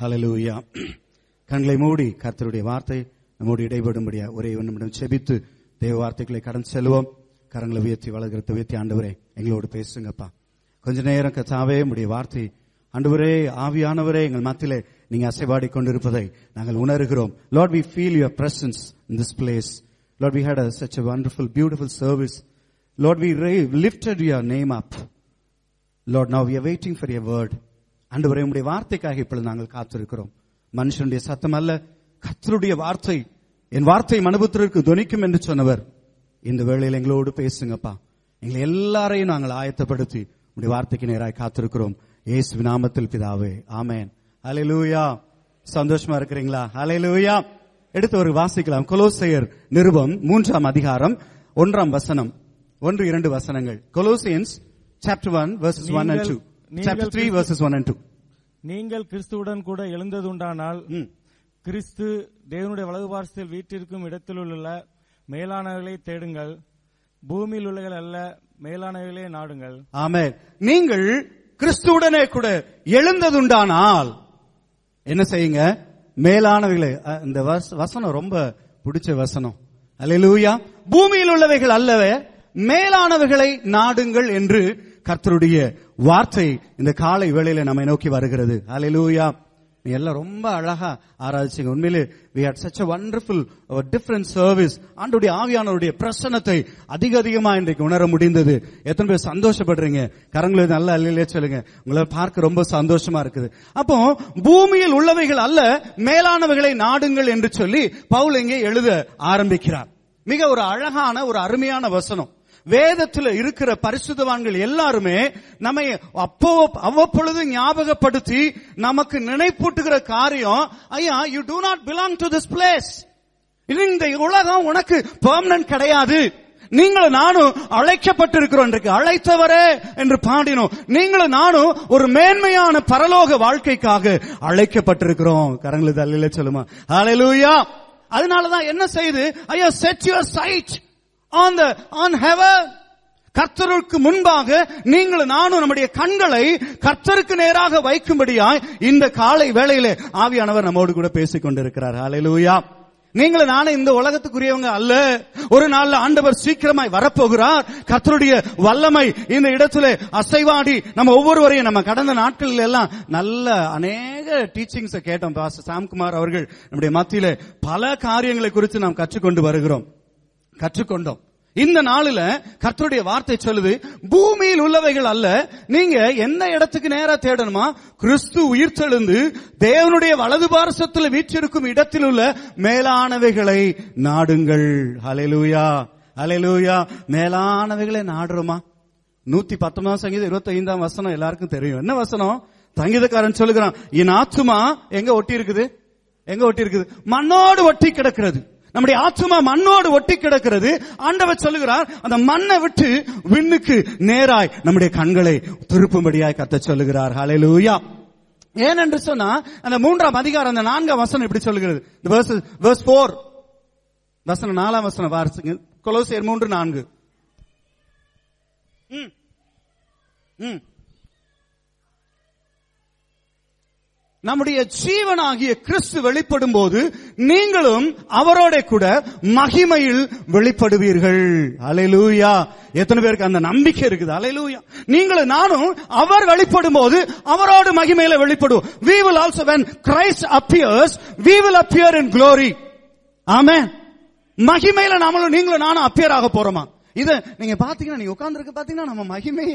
Hallelujah கண்களை மூடி கர்த்தருடைய வார்த்தை நம்மோடு இடைபடும்படியா ஒரே ஒரு செபித்து தேவ வார்த்தைகளை கடந்து செல்வோம். கரங்களை உயர்த்தி வளர்கிறத உயர்த்தி ஆண்டவரே எங்களோடு பேசுங்கப்பா. கொஞ்ச நேரம் கச்சாவே உடைய வார்த்தை. ஆண்டவரே ஆவியானவரே எங்கள் மத்தியிலே நீங்க அசைவாடி கொண்டிருப்பதை நாங்கள் உணர்கிறோம். Lord we feel your presence in this place Lord we had such a wonderful beautiful service Lord we lifted your name up Lord now we waiting for your word ஆண்டவரே உம்முடைய வார்த்தைக்காக இப்பொழுது நாங்கள் காத்திருக்கிறோம். மனுஷனுடைய சத்தம் அல்ல கர்த்தருடைய வார்த்தை என் வார்த்தை மனுபுத்திற்கு துணிக்கும் என்று சொன்னவர். இந்த வேளையில் எங்களோடு பேசுங்கப்பா. எங்களை எல்லாரையும் நாங்கள் ஆயத்தப்படுத்தி உடைய வார்த்தைக்கு நேராக காத்திருக்கிறோம். இயேசு நாமத்தில் பிதாவே ஆமென். ஹalleluya. சந்தோஷமா இருக்கிறீங்களா? ஹalleluya. எடுத்து ஒரு வாசிக்கலாம். கொலோசையர் நிருபம் மூன்றாம் அதிகாரம் ஒன்றாம் வசனம். ஒன்று இரண்டு வசனங்கள். Colossians chapter one verses one and two நீங்கள் chapter three verses one and two நீங்கள் கிறிஸ்துவுடன் கூட எழுந்ததுண்டானால் கிறிஸ்து தேவனுடைய வலது பார்சத்தில் வீட்டிற்கும் இடத்திலுள்ள மேலானவர்களை தேடுங்கள். பூமியில் உள்ளகள் அல்ல மேலானவர்களே நாடுங்கள். ஆமென். நீங்கள் கிறிஸ்துவுடனே கூட எழுந்ததுண்டானால் என்ன செய்யுங்க? மேலானவைகளை இந்த வச- வசனம் ரொம்ப பிடிச்ச வசனம். அல்லேலூயா பூமியில் உள்ளவைகள் அல்லவே மேலானவைகளை நாடுங்கள் என்று கர்த்தருடைய வார்த்தை இந்த காலை வேளையில நம்மை நோக்கி வருகிறது. அல்லேலூயா நீ எல்லாம் ரொம்ப அழகா ஆராய்ச்சிங்க உண்மையிலே we had such wonderful wonderful a service ஆண்டுடைய ஆவியானவருடைய பிரசனத்தை அதிக அதிகமா இன்றைக்கு உணர முடிந்தது. எத்தனை பேர் சந்தோஷப்படுறீங்க? கரங்களை நல்லா அல்லையிலே சொல்லுங்க. உங்களை பார்க்க ரொம்ப சந்தோஷமா இருக்குது. அப்போ பூமியில் உள்ளவைகள் அல்ல மேலானவைகளை நாடுங்கள் என்று சொல்லி பவுல் இங்கே எழுத ஆரம்பிக்கிறார். மிக ஒரு அழகான ஒரு அருமையான வசனம். வேதத்துல இருக்கிற பரிசுத்தவான்கள் எல்லாருமே நம்மை அப்போ அவ்வப்பொழுது ஞாபகப்படுத்தி நமக்கு நினைப்பூட்டுகிற காரியம் ஐயா you do not belong to this place இந்த உலகம் உனக்கு பெர்மனன்ட் கிடையாது. நீங்களும் நானும் அழைக்கப்பட்டிருக்கிறோம் இன்றைக்கு அழைத்தவரே என்று பாடினோம். நீங்களும் நானும் ஒரு மேன்மையான பரலோக வாழ்க்கைக்காக அழைக்கப்பட்டிருக்கிறோம். கரங்களை தள்ளில சொல்லுமா. ஹalleluya அதனாலதான் என்ன செய்து? ஐயா set your sight on the on heaven கர்த்தருக்கு முன்பாக நீங்கள் நானும் நம்முடைய கண்களை கர்த்தருக்கு நேராக வைக்கும்படியாய் இந்த காலை வேளையிலே ஆவியானவர் நம்மோடு கூட பேசிக் கொண்டிருக்கிறார். அலையலூயா நீங்களும் நானும் இந்த உலகத்துக்குரியவங்க அல்ல. ஒரு நாள்ல ஆண்டவர் சீக்கிரமாய் வரப்போகிறார். கத்தருடைய வல்லமை இந்த இடத்துல அசைவாடி நம்ம ஒவ்வொருவரையும் நம்ம கடந்த நாட்களில் எல்லாம் நல்ல அநேக டீச்சிங்ஸ் கேட்டோம் சாம்குமார் அவர்கள். நம்முடைய மத்தியில பல காரியங்களை குறித்து நாம் கற்றுக்கொண்டு வருகிறோம். கற்றுக்கொண்டோம். இந்த நாளில கர்த்தருடைய வார்த்தை சொல்லுது பூமியில் உள்ளவைகள் அல்ல நீங்க எந்த இடத்துக்கு நேரா தேடணுமா? கிறிஸ்து உயிர் தெழுந்து தேவனுடைய வலது பாரசத்தில் வீற்றிருக்கும் இடத்தில் உள்ள மேலானவைகளை நாடுங்கள். அலையலூயா அலையலூயா மேலானவைகளை நாடுறோமா? நூத்தி பத்தொன்பதாம் சங்கீதம் இருபத்தி ஐந்தாம் வசனம் எல்லாருக்கும் தெரியும். என்ன வசனம்? சங்கீதக்காரன் சொல்லுகிறான் என் ஆத்துமா எங்க ஒட்டி இருக்குது? எங்க ஒட்டி இருக்குது? மண்ணோடு ஒட்டி கிடக்கிறது. நம்முடைய ஆத்மா மண்ணோடு ஒட்டி கிடக்கிறது. ஆண்டவர் சொல்லுகிறார் அந்த மண்ணை விட்டு விண்ணுக்கு நேராய் நம்முடைய கண்களை திருப்பும்படியாய் கத்த சொல்லுகிறார். ஹalleluya ஏனென்று சொன்னா அந்த மூன்றாம் அதிகாரம் அந்த நான்காம் வசனம் இப்படி சொல்லுகிறது. Verse 4 வசனம் நாலாம் வசனம் வாரிசுங்க கொலோசியர் மூன்று நான்கு. ம். ம். நம்முடைய ஜீவனாகிய கிறிஸ்து வெளிப்படும் போது நீங்களும் அவரோட கூட மகிமையில் வெளிப்படுவீர்கள். அலைலூயா எத்தனை பேருக்கு அந்த நம்பிக்கை இருக்குது? அலையலூயா நீங்களும் நானும் அவர் வெளிப்படும் போது அவரோடு மகிமையில வெளிப்படுவோம். We will also when Christ appears we will appear in glory ஆமே மகிமையில நாமளும் நீங்களும் நானும் அப்பியர் ஆக போறோமா? இத நீங்க பாத்தீங்கன்னா நீங்க உட்கார்ந்துருக்க பாத்தீங்கன்னா நம்ம மகிமை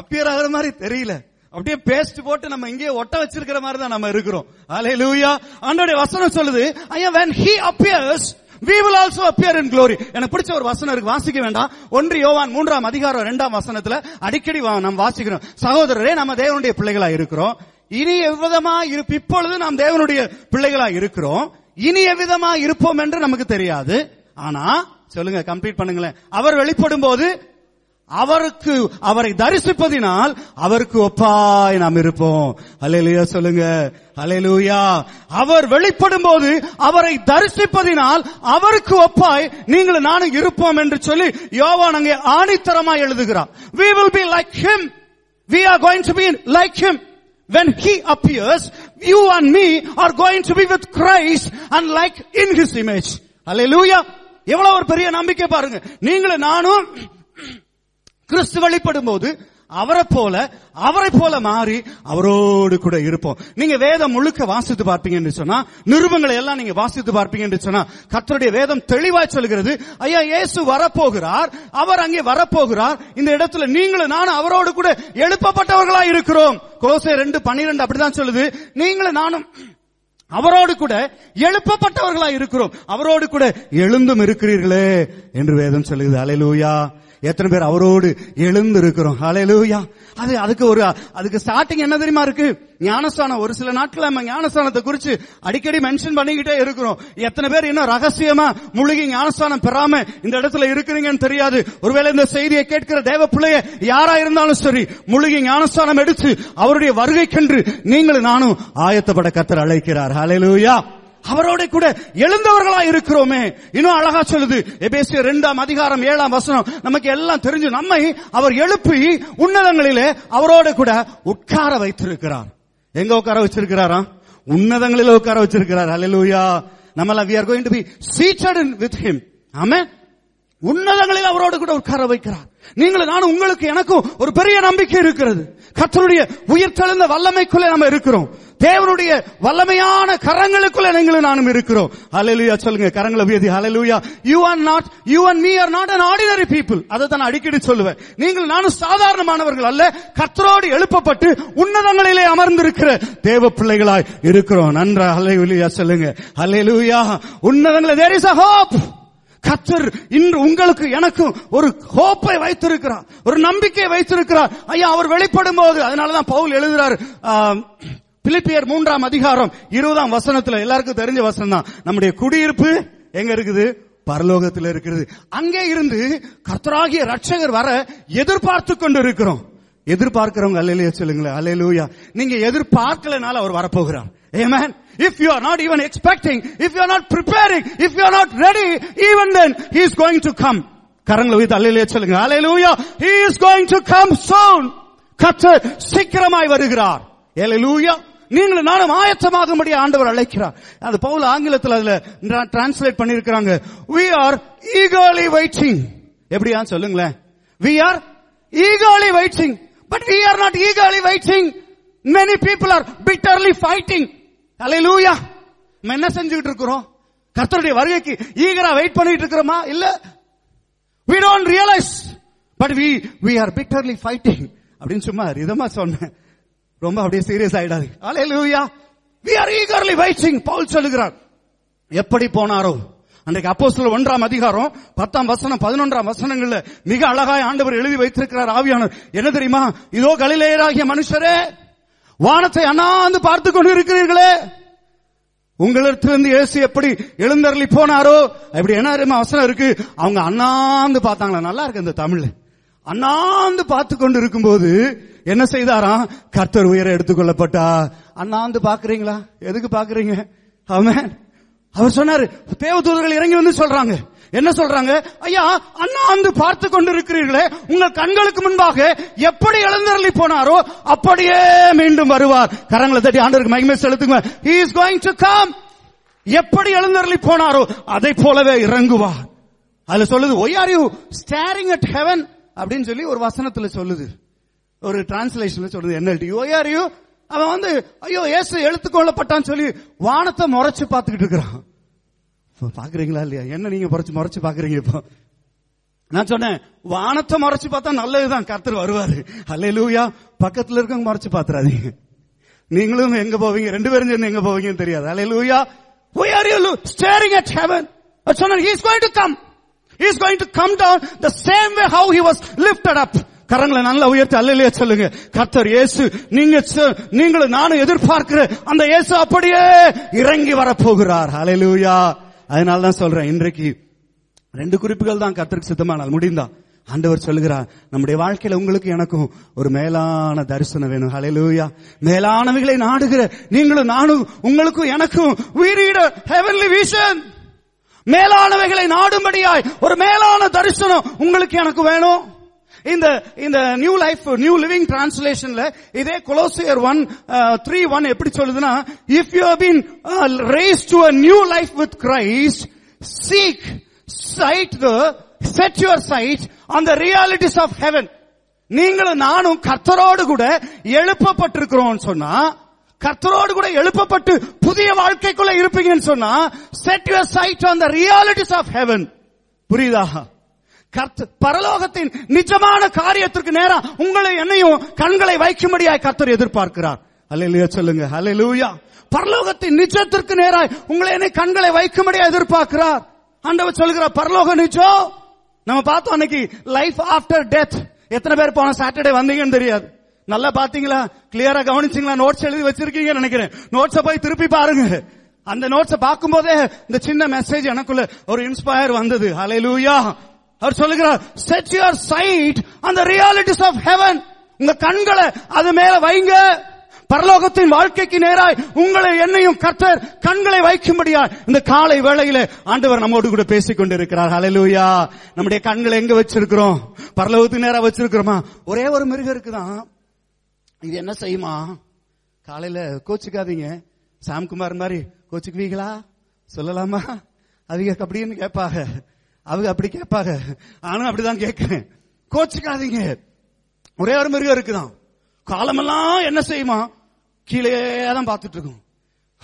அப்பியர் ஆகிற மாதிரி தெரியல. அப்படியே பேஸ்ட் போட்டு நம்ம இங்கேயே ஒட்ட வச்சிருக்கிற மாதிரி தான் நம்ம இருக்கிறோம். ஹalleluya ஆண்டவருடைய வசனம் சொல்லுது ஐயா when he appears we will also appear in glory. எனக்கு பிடிச்ச ஒரு வசனம் இருக்கு வாசிக்க வேண்டாம். ஒன்று யோவான் மூன்றாம் அதிகாரம் இரண்டாம் வசனத்துல அடிக்கடி நாம் வாசிக்கிறோம். சகோதரரே நம்ம தேவனுடைய பிள்ளைகளா இருக்கிறோம். இனி எவ்விதமா இருப்பு இப்பொழுது நாம் தேவனுடைய பிள்ளைகளா இருக்கிறோம். இனி எவ்விதமா இருப்போம் என்று நமக்கு தெரியாது. ஆனா சொல்லுங்க கம்ப்ளீட் பண்ணுங்களேன். அவர் வெளிப்படும் போது அவருக்கு அவரை தரிசிப்பதினால் அவருக்கு ஒப்பாய் நாம் இருப்போம். அல்லேலூயா சொல்லுங்க. அலையிலூயா அவர் வெளிப்படும் போது அவரை தரிசிப்பதினால் அவருக்கு ஒப்பாய் நீங்கள் நானும் இருப்போம் என்று சொல்லி யோவான் அங்கே ஆணித்தரமா எழுதுகிறார். We will be like him we are going to be like him when he appears you and me are going to be with Christ and like in his image. Hallelujah. எவ்வளவு ஒரு பெரிய நம்பிக்கை பாருங்க. நீங்களும் நானும் கிறிஸ்து வெளிப்படும் போது அவரை போல அவரை போல மாறி அவரோடு கூட இருப்போம். நீங்க வேதம் முழுக்க வாசித்து பார்ப்பீங்கன்னு சொன்னா நிருபங்களை எல்லாம் நீங்க வாசித்து பார்ப்பீங்கன்னு சொன்னா கத்தருடைய வேதம் தெளிவாய் சொல்கிறது ஐயா இயேசு வரப்போகிறார் அவர் அங்கே வரப்போகிறார் இந்த இடத்துல நீங்களும் நானும் அவரோடு கூட எழுப்பப்பட்டவர்களா இருக்கிறோம். கோசை ரெண்டு பனிரெண்டு அப்படிதான் சொல்லுது. நீங்களும் நானும் அவரோடு கூட எழுப்பப்பட்டவர்களா இருக்கிறோம். அவரோடு கூட எழுந்தும் இருக்கிறீர்களே என்று வேதம் சொல்லுது அலையலூயா எத்தனை பேர் அவரோடு எழுந்து இருக்கிறோம் அலையலூயா அது அதுக்கு ஒரு அதுக்கு ஸ்டார்டிங் என்ன தெரியுமா இருக்கு? ஞானஸ்தானம். ஒரு சில நாட்கள் நம்ம ஞானஸ்தானத்தை குறிச்சு அடிக்கடி மென்ஷன் பண்ணிக்கிட்டே இருக்கிறோம். எத்தனை பேர் இன்னும் ரகசியமா முழுகி ஞானஸ்தானம் பெறாம இந்த இடத்துல இருக்கிறீங்கன்னு தெரியாது. ஒருவேளை இந்த செய்தியை கேட்கிற தேவ பிள்ளைய யாரா இருந்தாலும் சரி முழுகி ஞானஸ்தானம் எடுத்து அவருடைய வருகைக்கென்று நீங்களும் நானும் ஆயத்தப்பட கத்தர் அழைக்கிறார். அலையலூயா அவரோட கூட எழுந்தவர்களா இருக்கிறோமே. இன்னும் அழகா சொல்லுது எபேசிய இரண்டாம் அதிகாரம் ஏழாம் வசனம். நமக்கு எல்லாம் தெரிஞ்சு நம்மை அவர் எழுப்பி உன்னதங்களிலே அவரோட கூட உட்கார வைத்திருக்கிறார். எங்க உட்கார வச்சிருக்கிறாரா? உன்னதங்களில உட்கார வச்சிருக்கிறார். அல்லேலூயா நம்மள we are going to be seated உன்னதங்களில் அவரோடு கூட உட்கார வைக்கிறார். நீங்கள் நானும் உங்களுக்கு எனக்கும் ஒரு பெரிய நம்பிக்கை இருக்கிறது. கற்றருடைய உயிர் தெழுந்த வல்லமைக்குள்ளே நம்ம இருக்கிறோம். தேவனுடைய வல்லமையான கரங்களுக்குள்ள நீங்களும் நானும் இருக்கிறோம். ஹலலுயா சொல்லுங்க கரங்களை உயர்த்தி. Hallelujah you are not you and me are not an ordinary people அதை தான் அடிக்கடி சொல்லுவேன். நீங்கள் நானும் சாதாரணமானவர்கள் அல்ல. கத்தரோடு எழுப்பப்பட்டு உன்னதங்களிலே அமர்ந்திருக்கிற தேவ பிள்ளைகளாய் இருக்கிறோம். நன்றா. ஹலலுயா சொல்லுங்க. ஹலலுயா உன்னதங்களை தேர் இஸ் அ ஹோப் கத்தர் இன்று உங்களுக்கு எனக்கும் ஒரு ஹோப்பை வைத்திருக்கிறார். ஒரு நம்பிக்கையை வைத்திருக்கிறார். ஐயா அவர் வெளிப்படும் போது அதனாலதான் பவுல் எழுதுறாரு பிலிப்பியர் மூன்றாம் அதிகாரம் இருபதாம் வசனத்துல எல்லாருக்கும் தெரிஞ்ச வசனம் தான் நம்முடைய குடியிருப்பு எங்க இருக்குது பரலோகத்தில் இருக்கிறது அங்கே இருந்து கர்த்தராகிய ரட்சகர் வர எதிர்பார்த்து கொண்டு இருக்கிறோம் எதிர்பார்க்கிறவங்க அல்லையா சொல்லுங்களேன் அல்லேலூயா நீங்க எதிர்பார்க்கலனால அவர் வரப்போகிறார் Amen. If you are not even expecting, if you are not preparing, if you are not ready, even then he is going to come. கரங்களை வைத்து அல்லையிலே சொல்லுங்க Hallelujah. He is going to come soon. கர்த்தர் சீக்கிரமாய் வருகிறார் Hallelujah. நீங்களும் நானும் ஆயத்தமாகும்படி ஆண்டவர் அழைக்கிறார் அது பவுல் ஆங்கிலத்தில் அதுல டிரான்ஸ்லேட் பண்ணிருக்கிறாங்க வி ஆர் ஈகர்லி வெயிட்டிங் எப்படியா சொல்லுங்களேன் we are eagerly waiting but we are not eagerly waiting many people are bitterly fighting hallelujah நம்ம என்ன செஞ்சுக்கிட்டு இருக்கிறோம் கர்த்தருடைய வருகைக்கு ஈகரா வெயிட் பண்ணிட்டு இருக்கிறோமா இல்ல we don't realise but we we are bitterly fighting அப்படின்னு சும்மா இதமா சொன்னேன் ரொம்ப அப்படியே சீரியஸ் ஆயிடாது. Hallelujah. We are eagerly waiting. Paul சொல்லுகிறார். எப்படி போனாரோ? அன்றைக்கு அப்போஸ்தலர் ஒன்றாம் அதிகாரம் பத்தாம் வசனம் பதினொன்றாம் வசனங்கள்ல மிக அழகாய் ஆண்டவர் எழுதி வைத்திருக்கிறார் ஆவியானவர். என்ன தெரியுமா? இதோ கலிலேயராகிய மனுஷரே வானத்தை அண்ணாந்து பார்த்து கொண்டு இருக்கிறீர்களே உங்களிடத்திலிருந்து இயேசு எப்படி எழுந்தருளி போனாரோ? அப்படி என்ன தெரியுமா வசனம் இருக்கு? அவங்க அண்ணாந்து பார்த்தாங்களா? நல்லா இருக்கு இந்த தமிழ்ல. அண்ணாந்து பார்த்து கொண்டு இருக்கும்போது என்ன செய்தாராம்? கர்த்தர் உயர எடுத்துக்கொள்ளப்பட்டா அண்ணாந்து பாக்குறீங்களா எதுக்கு பாக்குறீங்க அவன் அவர் சொன்னாரு தேவதூதர்கள் இறங்கி வந்து சொல்றாங்க. என்ன சொல்றாங்க? ஐயா அண்ணா வந்து பார்த்து கொண்டிருக்கிறீர்களே உங்கள் கண்களுக்கு முன்பாக எப்படி எழுந்தருளி போனாரோ அப்படியே மீண்டும் வருவார். கரங்களை தட்டி ஆண்டவருக்கு மகிமை செலுத்துங்க. He is going to come எப்படி எழுந்தருளி போனாரோ அதை போலவே இறங்குவார். அதுல சொல்லுது why are you staring at heaven அப்படின்னு சொல்லி ஒரு வசனத்துல சொல்லுது. ஒரு டிரான்ஸ்லேஷன்ல சொல்லுது என்எல்டி ஒய் யூ அவன் வந்து ஐயோ ஏசு எழுத்துக்கொள்ளப்பட்டான்னு சொல்லி வானத்தை முறைச்சு பார்த்துக்கிட்டு இருக்கிறான். பாக்குறீங்களா இல்லையா? என்ன நீங்க முறைச்சு முறைச்சு பாக்குறீங்க இப்போ? நான் சொன்னேன் வானத்தை மறைச்சு பார்த்தா நல்லதுதான் கர்த்தர் வருவாரு. அல்லேலூயா பக்கத்துல இருக்கவங்க மறைச்சு பாத்துறாதீங்க நீங்களும் எங்க போவீங்க? ரெண்டு பேரும் சேர்ந்து எங்க போவீங்கன்னு தெரியாது. அல்ல லூயா are you lo- staring at heaven. அவர் சொன்னார் he is is going to come down the same way how he was he up கரங்களை நல்லா உயர்த்தி அல்லையா சொல்லுங்க. கர்த்தர் இயேசு நீங்க நீங்களும் நானும் எதிர்பார்க்கிற அந்த இயேசு அப்படியே இறங்கி வரப்போகிறார். அலையிலூயா அதனால தான் சொல்றேன் இன்றைக்கு ரெண்டு குறிப்புகள் தான் கர்த்தருக்கு சித்தமானால். முடிந்தா ஆண்டவர் சொல்லுகிறார் நம்முடைய வாழ்க்கையில உங்களுக்கு எனக்கும் ஒரு மேலான தரிசனம் வேணும். ஹலெலூயா மேலானவைகளை நாடுகிற நீங்களும் நானும் உங்களுக்கும் எனக்கும் we ஹெவன்லி விஷன் மேலானவைகளை நாடும்படியாய் ஒரு மேலான தரிசனம் உங்களுக்கு எனக்கு வேணும். இந்த இந்த நியூ லைஃப் நியூ லிவிங் டிரான்ஸ்லேஷன்ல இதே கொலோசியர் ஒன் த்ரீ ஒன் எப்படி சொல்லுதுன்னா if you been raised to a new life with Christ seek sight the set your sight அந்த ரியாலிட்டிஸ் ஆஃப் ஹெவன் நீங்களும் நானும் கர்த்தரோடு கூட எழுப்பப்பட்டிருக்கிறோம் சொன்னா கர்த்தரோடு கூட எழுப்பப்பட்டு புதிய வாழ்க்கைக்குள்ள இருப்பீங்கன்னு சொன்னா set your sight on the realities of heaven புரியுதா? கர்த்த பரலோகத்தின் நிஜமான காரியத்திற்கு நேரா உங்களை என்னையும் கண்களை வைக்கும்படியாய் கர்த்தர் எதிர்பார்க்கிறார். அல்லையா சொல்லுங்க. அல்லையா பரலோகத்தின் நிஜத்திற்கு நேராய் உங்களை என்னை கண்களை வைக்கும்படியா எதிர்பார்க்கிறார். ஆண்டவர் சொல்கிறார் பரலோக நிஜம் நம்ம பார்த்தோம் அன்னைக்கு லைஃப் ஆஃப்டர் டெத் எத்தனை பேர் போன சாட்டர்டே வந்தீங்கன்னு தெரியாது. நல்லா பாத்தீங்களா? கிளியரா கவனிச்சீங்களா? நோட்ஸ் எழுதி வச்சிருக்கீங்கன்னு நினைக்கிறேன். நோட்ஸ போய் திருப்பி பாருங்க. அந்த நோட்ஸ பார்க்கும் போதே இந்த சின்ன மெசேஜ் எனக்குள்ள ஒரு இன்ஸ்பயர் வந்தது. ஹalleluya அவர் சொல்லுகிறார் செட் யுவர் சைட் அந்த ரியாலிட்டிஸ் ஆஃப் ஹெவன் உங்க கண்களை அது மேல வைங்க. பரலோகத்தின் வாழ்க்கைக்கு நேராய் உங்களை என்னையும் கர்த்தர் கண்களை வைக்கும்படியா இந்த காலை வேளையில ஆண்டவர் நம்மோடு கூட பேசிக் கொண்டிருக்கிறார் அலலூயா நம்முடைய கண்களை எங்க வச்சிருக்கிறோம்? பரலோகத்துக்கு நேரா வச்சிருக்கிறோமா? ஒரே ஒரு மிருகம் இருக்குதான். இது என்ன செய்யுமா? காலையில கோச்சுக்காதீங்க. சாம்குமார் மாதிரி கோச்சுக்குவீங்களா? சொல்லலாமா? அவங்க அப்படின்னு கேட்பாங்க. அவங்க அப்படி கேட்பாங்க. ஆனா அப்படிதான் கேட்கிறேன். கோச்சுக்காதீங்க. ஒரே ஒரு மிருகம் இருக்குதான். காலமெல்லாம் என்ன செய்யுமா? கீழே தான் பார்த்துட்டு இருக்கும்.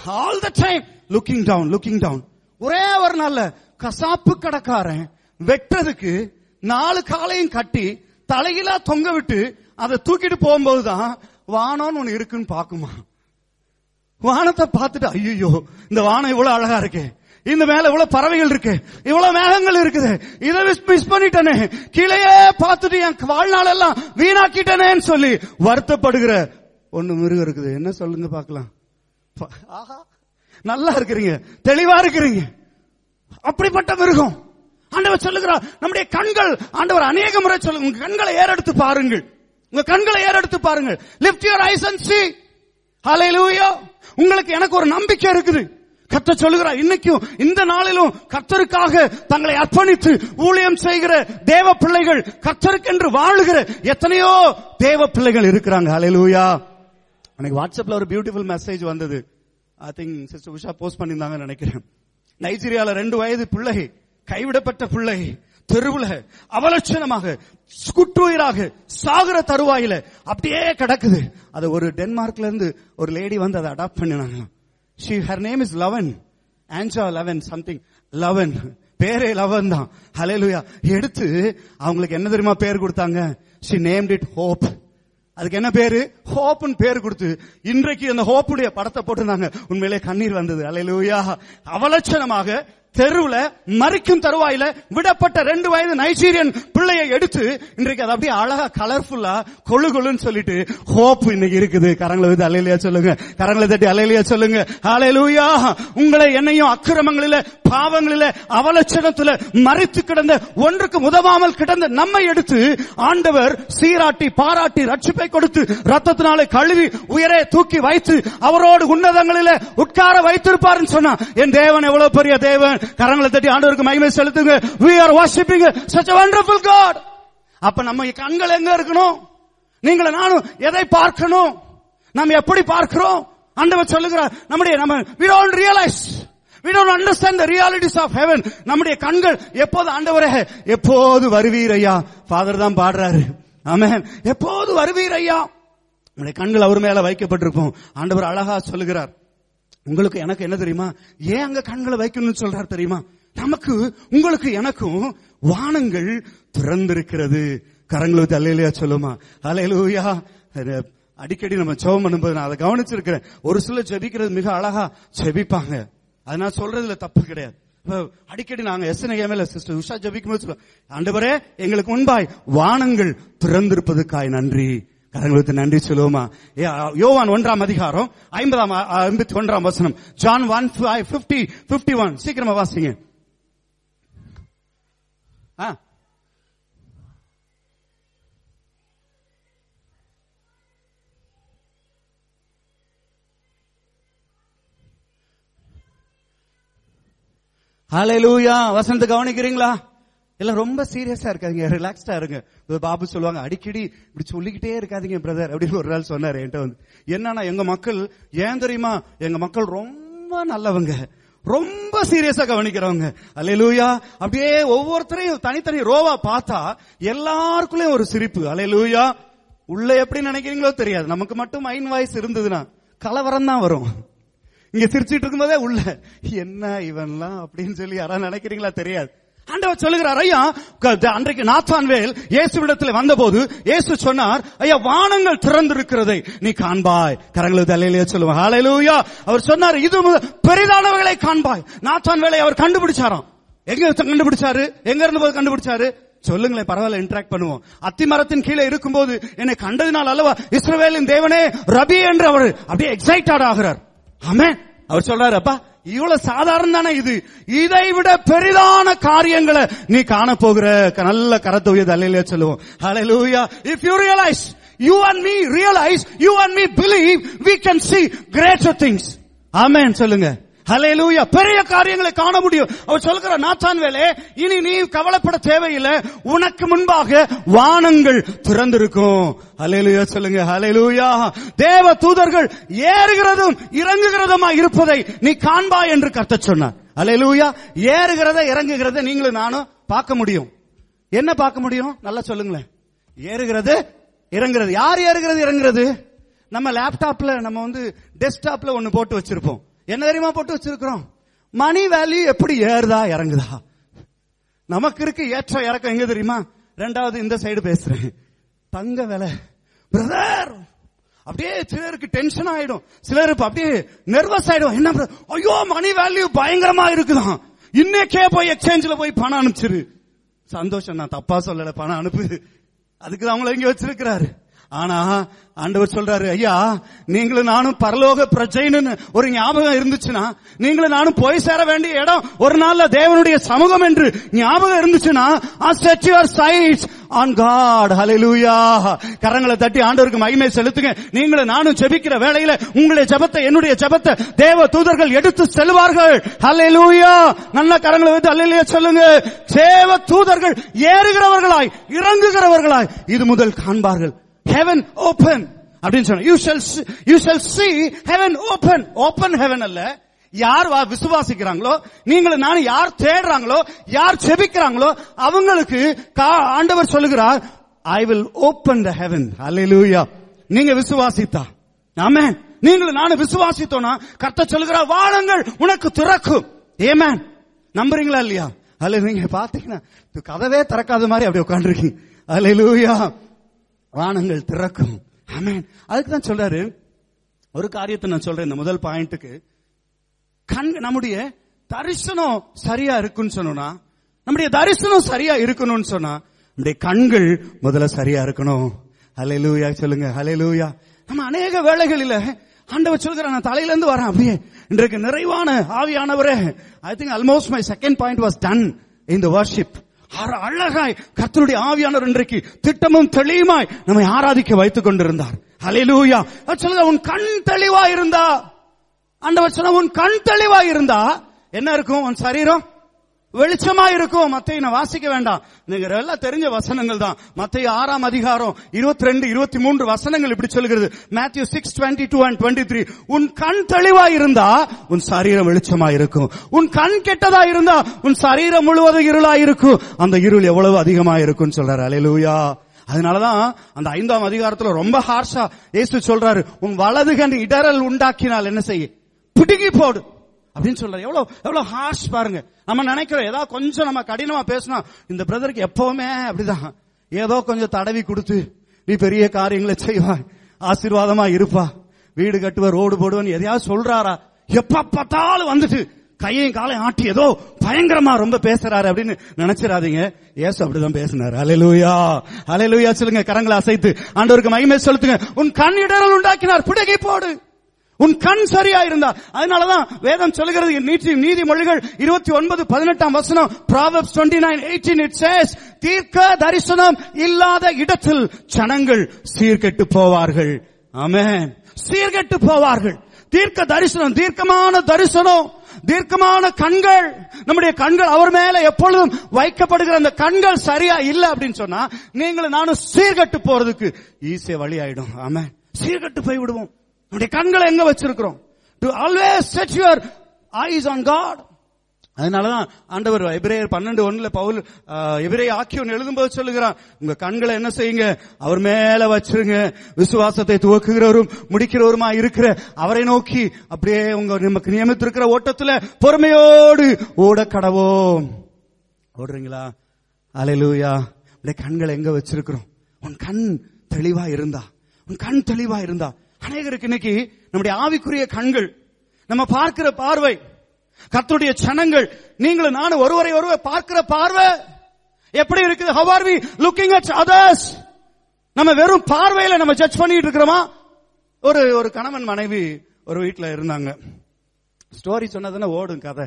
All the time looking down looking down ஒரே ஒரு நாள்ல கசாப்பு கடைக்காரன் வெட்டுறதுக்கு நாலு காலையும் கட்டி தலையிலா தொங்க விட்டு அதை தூக்கிட்டு போகும்போது தான் வானம்னு ஒண்ணு இருக்குன்னு பாக்குமா வானத்தை பார்த்துட்டு ஐயோ இந்த வானம் இவ்வளவு அழகா இருக்கே. இந்த மேல இவ்வளவு பறவைகள் இருக்கு. இவ்வளவு மேகங்கள் இருக்குது. இதை மிஸ் பண்ணிட்டனே. கீழே பார்த்துட்டு என் வாழ்நாள் எல்லாம் வீணாக்கிட்டனேன்னு சொல்லி வருத்தப்படுகிற ஒண்ணு மிருகம் இருக்குது. என்ன சொல்லுங்க பார்க்கலாம். ஆஹா நல்லா இருக்கிறீங்க. தெளிவா இருக்கிறீங்க. அப்படிப்பட்ட மிருகம். ஆண்டவர் சொல்லுகிறார் நம்முடைய கண்கள் ஆண்டவர் அநேக முறை சொல்லுங்க கண்களை ஏறெடுத்து பாருங்கள். உங்க கண்களை ஏறெடுத்து பாருங்கள். Lift your eyes and see hallelujah உங்களுக்கு எனக்கு ஒரு நம்பிக்கை இருக்குது. கத்த சொல்லுகிறார் இன்னைக்கும் இந்த நாளிலும் கத்தருக்காக தங்களை அர்ப்பணித்து ஊழியம் செய்கிற தேவ பிள்ளைகள் கத்தருக்கென்று வாழுகிற எத்தனையோ தேவ பிள்ளைகள் இருக்கிறாங்க. ஹalleluya எனக்கு வாட்ஸ்அப்ல ஒரு பியூட்டிஃபுல் மெசேஜ் வந்தது. I think sister Usha post பண்ணியிருந்தாங்கன்னு நினைக்கிறேன். நைஜீரியால ரெண்டு வயது பிள்ளை கைவிடப்பட்ட பிள்ளை. தெருவுல அவலட்சணமாக குற்றுயிராக சாகர தருவாயில அப்படியே கிடக்குது. அது ஒரு டென்மார்க்ல இருந்து ஒரு லேடி வந்து அதை அடாப்ட் பண்ணினாங்க. ஷி ஹர் நேம் இஸ் லவன் ஆன்சா லெவன் சம்திங் லவன் பேரே லவன் தான். ஹலேலுயா எடுத்து அவங்களுக்கு என்ன தெரியுமா பேர் கொடுத்தாங்க? ஷி நேம்ட் இட் ஹோப் அதுக்கு என்ன பேரு? ஹோப்னு பேர் கொடுத்து இன்றைக்கு அந்த ஹோப்புடைய படத்தை போட்டிருந்தாங்க. உண்மையிலே கண்ணீர் வந்தது. அலையிலூயா அவலட்சணமாக தெருவுல மறிக்கும் தருவாயில விடப்பட்ட ரெண்டு வயது நைஜீரியன் பிள்ளையை எடுத்து இன்றைக்கு அது அப்படியே அழகா கலர்ஃபுல்லா கொழு கொழுன்னு சொல்லிட்டு ஹோப் இன்னைக்கு இருக்குது. கரங்களை வந்து அலையிலையா சொல்லுங்க. கரங்களை தட்டி அலையிலையா சொல்லுங்க. அலையிலூயா உங்களை என்னையும் அக்கிரமங்களில பாவங்களில அவலட்சணத்துல மறித்து கிடந்த ஒன்றுக்கு உதவாமல் கிடந்த நம்மை எடுத்து ஆண்டவர் சீராட்டி பாராட்டி ரட்சிப்பை கொடுத்து ரத்தத்தினாலே கழுவி உயரே தூக்கி வைத்து அவரோடு உன்னதங்களில உட்கார வைத்திருப்பாருன்னு சொன்னா என் தேவன் எவ்வளவு பெரிய தேவன்? கரங்களை தட்டி ஆண்டவருக்கு மகிமை செலுத்துங்க. We are worshipping such wonderful God அப்ப நம்ம கண்கள் எங்க இருக்கணும்? நீங்கள நானும் எதை பார்க்கணும்? நம்ம எப்படி பார்க்கிறோம்? ஆண்டவர் சொல்லுகிறார் நம்முடைய நம்ம we don't realise we don't understand the realities of நம்முடைய கண்கள் எப்போது ஆண்டவரே எப்போது வருவீர் ஐயா? ஃபாதர் தான் பாடுறாரு. ஆமென் எப்போது வருவீர் ஐயா? நம்முடைய கண்கள் அவர் மேல வைக்கப்பட்டிருக்கும் ஆண்டவர் அழகா சொல்லுகிறார். உங்களுக்கு எனக்கு என்ன தெரியுமா? ஏன் அங்க கண்களை வைக்கணும்னு சொல்றாரு தெரியுமா? நமக்கு உங்களுக்கு எனக்கும் வானங்கள் திறந்திருக்கிறது. கரங்களை அலையிலையா சொல்லுமா? அலையலூயா அடிக்கடி நம்ம ஜெபம் பண்ணும்போது நான் அதை கவனிச்சிருக்கிறேன். ஒரு சில ஜெபிக்கிறது மிக அழகா ஜெபிப்பாங்க. அது நான் சொல்றதுல தப்பு கிடையாது. அடிக்கடி நாங்க எஸ்என்ஐஎம்எல் சிஸ்டர் உஷா ஜபிக்கும் போது சொல்லுவோம் ஆண்டவரே எங்களுக்கு முன்பாய் வானங்கள் திறந்திருப்பதுக்காய் நன்றி. கரங்களுக்கு நன்றி சொல்லுவோமா? யோவான் ஒன்றாம் அதிகாரம் ஐம்பதாம் ஐம்பத்தி ஒன்றாம் வசனம். John one fifty fifty one சீக்கிரமா வாசிங்க. Hallelujah hallelujah. வசனத்தை கவனிக்கிறீங்களா? எல்லாம் ரொம்ப சீரியஸா இருக்காதீங்க ரிலாக்ஸ்டா இருங்க. பாபு சொல்லுவாங்க அடிக்கடி இப்படி சொல்லிக்கிட்டே இருக்காதீங்க பிரதர் அப்படின்னு ஒரு நாள் சொன்னாரு என்கிட்ட வந்து. என்னன்னா எங்க மக்கள் ஏன் தெரியுமா? எங்க மக்கள் ரொம்ப நல்லவங்க. ரொம்ப சீரியஸா கவனிக்கிறவங்க. அலையலூயா அப்படியே ஒவ்வொருத்தரையும் தனித்தனி ரோவா பார்த்தா எல்லாருக்குள்ளயும் ஒரு சிரிப்பு. அலையலூயா உள்ள எப்படி நினைக்கிறீங்களோ தெரியாது. நமக்கு மட்டும் மைண்ட் வாய்ஸ் இருந்ததுன்னா கலவரம் தான் வரும். இங்க சிரிச்சிட்டு இருக்கும்போதே உள்ள என்ன இவன்லாம்? அப்படின்னு சொல்லி யாராவது நினைக்கிறீங்களா தெரியாது. ஆண்டவர் சொல்லுகிறார் ஐயா க- வேல் இயேசு இயேசுவிடத்தில் வந்தபோது இயேசு சொன்னார் ஐயா வானங்கள் திறந்திருக்கிறதை நீ காண்பாய். கரங்களை தலையிலேயே சொல்லுவாங்க ஹalleluya. அவர் சொன்னார் இது பெரிதானவர்களை காண்பாய். நாத்தான்வேலை அவர் கண்டுபிடிச்சாராம். எங்க கண்டுபிடிச்சாரு? எங்க இருந்து போது கண்டுபிடிச்சாரு? சொல்லுங்களேன் பரவாயில்ல இன்டராக்ட் பண்ணுவோம். அத்தி மரத்தின் கீழே இருக்கும்போது என்னை கண்டதினால் அல்லவா இஸ்ரவேலின் தேவனே ரபி என்று அவர் அப்படியே எக்ஸைட்டட் ஆகிறார். ஆமே அவர் சொல்றாரு அப்பா இவ்வளவு சாதாரண தானே இது இதை விட பெரிதான காரியங்களை நீ காண போகிற க- நல்ல கரத்தை உயர்ந்து அல்லையிலே சொல்லுவோம் ஹalleluya if you realize you and me realize you and me believe we can see greater things ஆமென் சொல்லுங்க ஹalleluya. பெரிய காரியங்களை காண முடியும். அவர் சொல்கிற நாத்தான் வேலே இனி நீ கவலைப்பட தேவையில்லை. உனக்கு முன்பாக வானங்கள் திறந்திருக்கும். ஹalleluya சொல்லுங்க ஹalleluya. தேவ தூதர்கள் ஏறுகிறதும் இறங்குகிறதுமா இருப்பதை நீ காண்பா என்று கர்த்தர் சொன்னார். ஹalleluya. ஏறுகிறத இறங்குகிறத நீங்களும் நானும் பார்க்க முடியும். என்ன பார்க்க முடியும்? நல்லா சொல்லுங்களேன். ஏறுகிறது இறங்குறது யார் ஏறுகிறது இறங்குறது நம்ம லேப்டாப்ல நம்ம வந்து டெஸ்க்டாப்ல ஒன்னு போட்டு வச்சிருப்போம். என்ன தெரியுமா போட்டு வச்சிருக்கிறோம்? மணி வேல்யூ எப்படி ஏறுதா இறங்குதா? நமக்கு இருக்கு ஏற்ற இறக்கம். எங்க தெரியுமா? ரெண்டாவது இந்த சைடு பேசுறேன். தங்க விலை. பிரதர் அப்படியே சிலருக்கு டென்ஷன் ஆயிடும். சிலருக்கு அப்படியே நெர்வஸ் ஆயிடும். என்ன ஐயோ மணி வேல்யூ பயங்கரமா இருக்குதான். இன்னைக்கே போய் எக்ஸ்சேஞ்சில் போய் பணம் அனுப்பிச்சிரு. சந்தோஷம் நான் தப்பா சொல்லல பணம் அனுப்பு. அதுக்கு தான் அவங்கள இங்க வச்சிருக்கிறாரு. ஆனா ஆண்டவர் சொல்றாரு ஐயா நீங்களும் நானும் பரலோக பிரஜைன்னு ஒரு ஞாபகம் இருந்துச்சுன்னா நீங்களும் நானும் போய் சேர வேண்டிய இடம் ஒரு நாள்ல தேவனுடைய சமூகம் என்று ஞாபகம் இருந்துச்சுன்னா set your sights on God ஹalleluya கரங்களை தட்டி ஆண்டவருக்கு மகிமை செலுத்துங்க. நீங்களும் நானும் ஜெபிக்கிற வேளையில உங்களுடைய ஜபத்தை என்னுடைய ஜபத்தை தேவ தூதர்கள் எடுத்து செல்வார்கள். ஹalleluya நல்ல கரங்களை வைத்து அல்லையா சொல்லுங்க. தேவ தூதர்கள் ஏறுகிறவர்களாய் இறங்குகிறவர்களாய் இது முதல் காண்பார்கள். ஹெவன் ஓபன் அப்படின்னு சொன்ன you shall you shall see heaven open open heaven அல்ல. யார் வா- விசுவாசிக்கிறாங்களோ நீங்களும் நானும் யார் தேடுறாங்களோ யார் செபிக்கிறாங்களோ அவங்களுக்கு கா- ஆண்டவர் சொல்லுகிறார் I will open the heaven அல்லேலூயா நீங்க விசுவாசித்தா? ஆமே நீங்களும் நானும் விசுவாசித்தோம்னா கர்த்த சொல்லுகிறார் வானங்கள் உனக்கு திறக்கும். ஏமேன் நம்புறீங்களா இல்லையா? அல்ல நீங்க பாத்தீங்கன்னா கதவே திறக்காத மாதிரி அப்படி உட்காந்துருக்கீங்க அல்லேலூயா வானங்கள் திறக்கும். ஆமென். அதுக்கு தான் சொல்றாரு. ஒரு காரியத்தை நான் சொல்றேன் இந்த முதல் பாயிண்ட்டுக்கு. கண் நம்முடைய தரிசனம் சரியா இருக்குன்னு சொன்னோம்னா நம்முடைய தரிசனம் சரியா இருக்கணும்னு சொன்னா நம்முடைய கண்கள் முதல்ல சரியா இருக்கணும். ஹலே லூயா சொல்லுங்க லூயா நம்ம அநேக வேலைகளில் ஆண்டவர் சொல்கிற நான் தலையில இருந்து வரேன் அப்படியே. இன்றைக்கு நிறைவான ஆவியானவரே. I think almost my second point was done in the worship அழகாய் கத்தருடைய ஆவியானவர் இன்றைக்கு திட்டமும் தெளிவுமாய் நம்மை ஆராதிக்க வைத்துக் கொண்டிருந்தார். அலையிலூயா அவர் சொல்லுங்க உன் கண் தெளிவா இருந்தா ஆண்டவர் சொன்ன உன் கண் தெளிவா இருந்தா என்ன இருக்கும்? உன் சரீரம்? வெளிச்சமா இருக்கும் மத்தையை நான் வாசிக்க வேண்டாம். நீங்க எல்லாம் தெரிஞ்ச வசனங்கள் தான். மத்திய ஆறாம் அதிகாரம் இருபத்தி ரெண்டு இருபத்தி மூன்று வசனங்கள் இப்படி சொல்லுகிறது Matthew six twenty two and twenty three உன் கண் தெளிவா இருந்தா உன் சரீரம் வெளிச்சமா இருக்கும் உன் கண் கெட்டதா இருந்தா உன் சரீரம் முழுவதும் இருளா இருக்கும் அந்த இருள் எவ்வளவு அதிகமா இருக்கும்னு சொல்றாரு. அலையலூயா அதனாலதான் அந்த ஐந்தாம் அதிகாரத்துல ரொம்ப ஹார்ஷா ஏசு சொல்றாரு. உன் வலது கண் இடரல் உண்டாக்கினால் என்ன செய்ய? பிடுங்கி போடு. அப்படின்னு சொல்றாரு. எவ்வளவு எவ்வளவு ஹார்ஷ் பாருங்க. நம்ம நினைக்கிறோம் ஏதாவது கொஞ்சம் நம்ம கடினமா பேசினா இந்த பிரதருக்கு எப்பவுமே அப்படிதான். ஏதோ கொஞ்சம் தடவி கொடுத்து நீ பெரிய காரியங்களை செய்வாய் ஆசீர்வாதமா இருப்பா வீடு கட்டுவ ரோடு போடுவன்னு எதையாவது சொல்றாரா? எப்ப பார்த்தாலும் வந்துட்டு கையையும் காலையும் ஆட்டி ஏதோ பயங்கரமா ரொம்ப பேசுறாரு அப்படின்னு நினைச்சிடாதீங்க. ஏசு அப்படிதான் பேசினாரு. அலையலூயா அலையலூயா சொல்லுங்க கரங்களை அசைத்து ஆண்டவருக்கு மகிமை செலுத்துங்க. உன் கண் இடரல் உண்டாக்கினார். பிடுகி போடு. உன் கண் சரியா இருந்தா அதனாலதான் வேதம் சொல்கிறது நீதி நீதிமொழிகள் இருபத்தி ஒன்பது பதினெட்டாம் வசனம் Proverbs twenty nine eighteen it says தீர்க்க தரிசனம் இல்லாத இடத்தில் ஜனங்கள் சீர்கெட்டு போவார்கள். ஆமென். சீர்கெட்டு போவார்கள். தீர்க்க தரிசனம் தீர்க்கமான தரிசனம் தீர்க்கமான கண்கள். நம்முடைய கண்கள் அவர் மேல எப்பொழுதும் வைக்கப்படுகிற அந்த கண்கள் சரியா இல்ல அப்படின்னு சொன்னா நீங்களும் நானும் சீர்கட்டு போறதுக்கு ஈஸியா வழி ஆயிடும். ஆமா சீர்கட்டு போய் விடுவோம் நம்முடைய கண்களை எங்க வச்சிருக்கிறோம்? To always set your eyes on God அதனாலதான் ஆண்டவர் எபிரேயர் பன்னெண்டு ஒண்ணுல பவுல் எபிரே ஆக்கியோன் எழுதும்போது சொல்லுகிறான் உங்க கண்களை என்ன செய்யுங்க? அவர் மேல வச்சிருங்க. விசுவாசத்தை துவக்குகிறவரும் முடிக்கிறவருமா இருக்கிற அவரை நோக்கி அப்படியே உங்க நமக்கு நியமித்திருக்கிற ஓட்டத்துல பொறுமையோடு ஓட கடவோம். ஓடுறீங்களா? அலையிலூயா உடைய கண்களை எங்க வச்சிருக்கிறோம்? உன் கண் தெளிவா இருந்தா. உன் கண் தெளிவா இருந்தா. அநேகருக்கு இன்னைக்கு நம்முடைய ஆவிக்குரிய கண்கள் நம்ம பார்க்கிற பார்வை கத்துடைய சனங்கள் நீங்களும் நானும் ஒருவரை ஒருவர் பார்க்கிற பார்வை எப்படி இருக்குது? How are we looking at others நம்ம வெறும் பார்வையில நம்ம ஜட்ஜ் பண்ணிட்டு இருக்கிறோமா? ஒரு ஒரு கணவன் மனைவி ஒரு வீட்டில் இருந்தாங்க. ஸ்டோரி சொன்னதுன்னா ஓடும் கதை.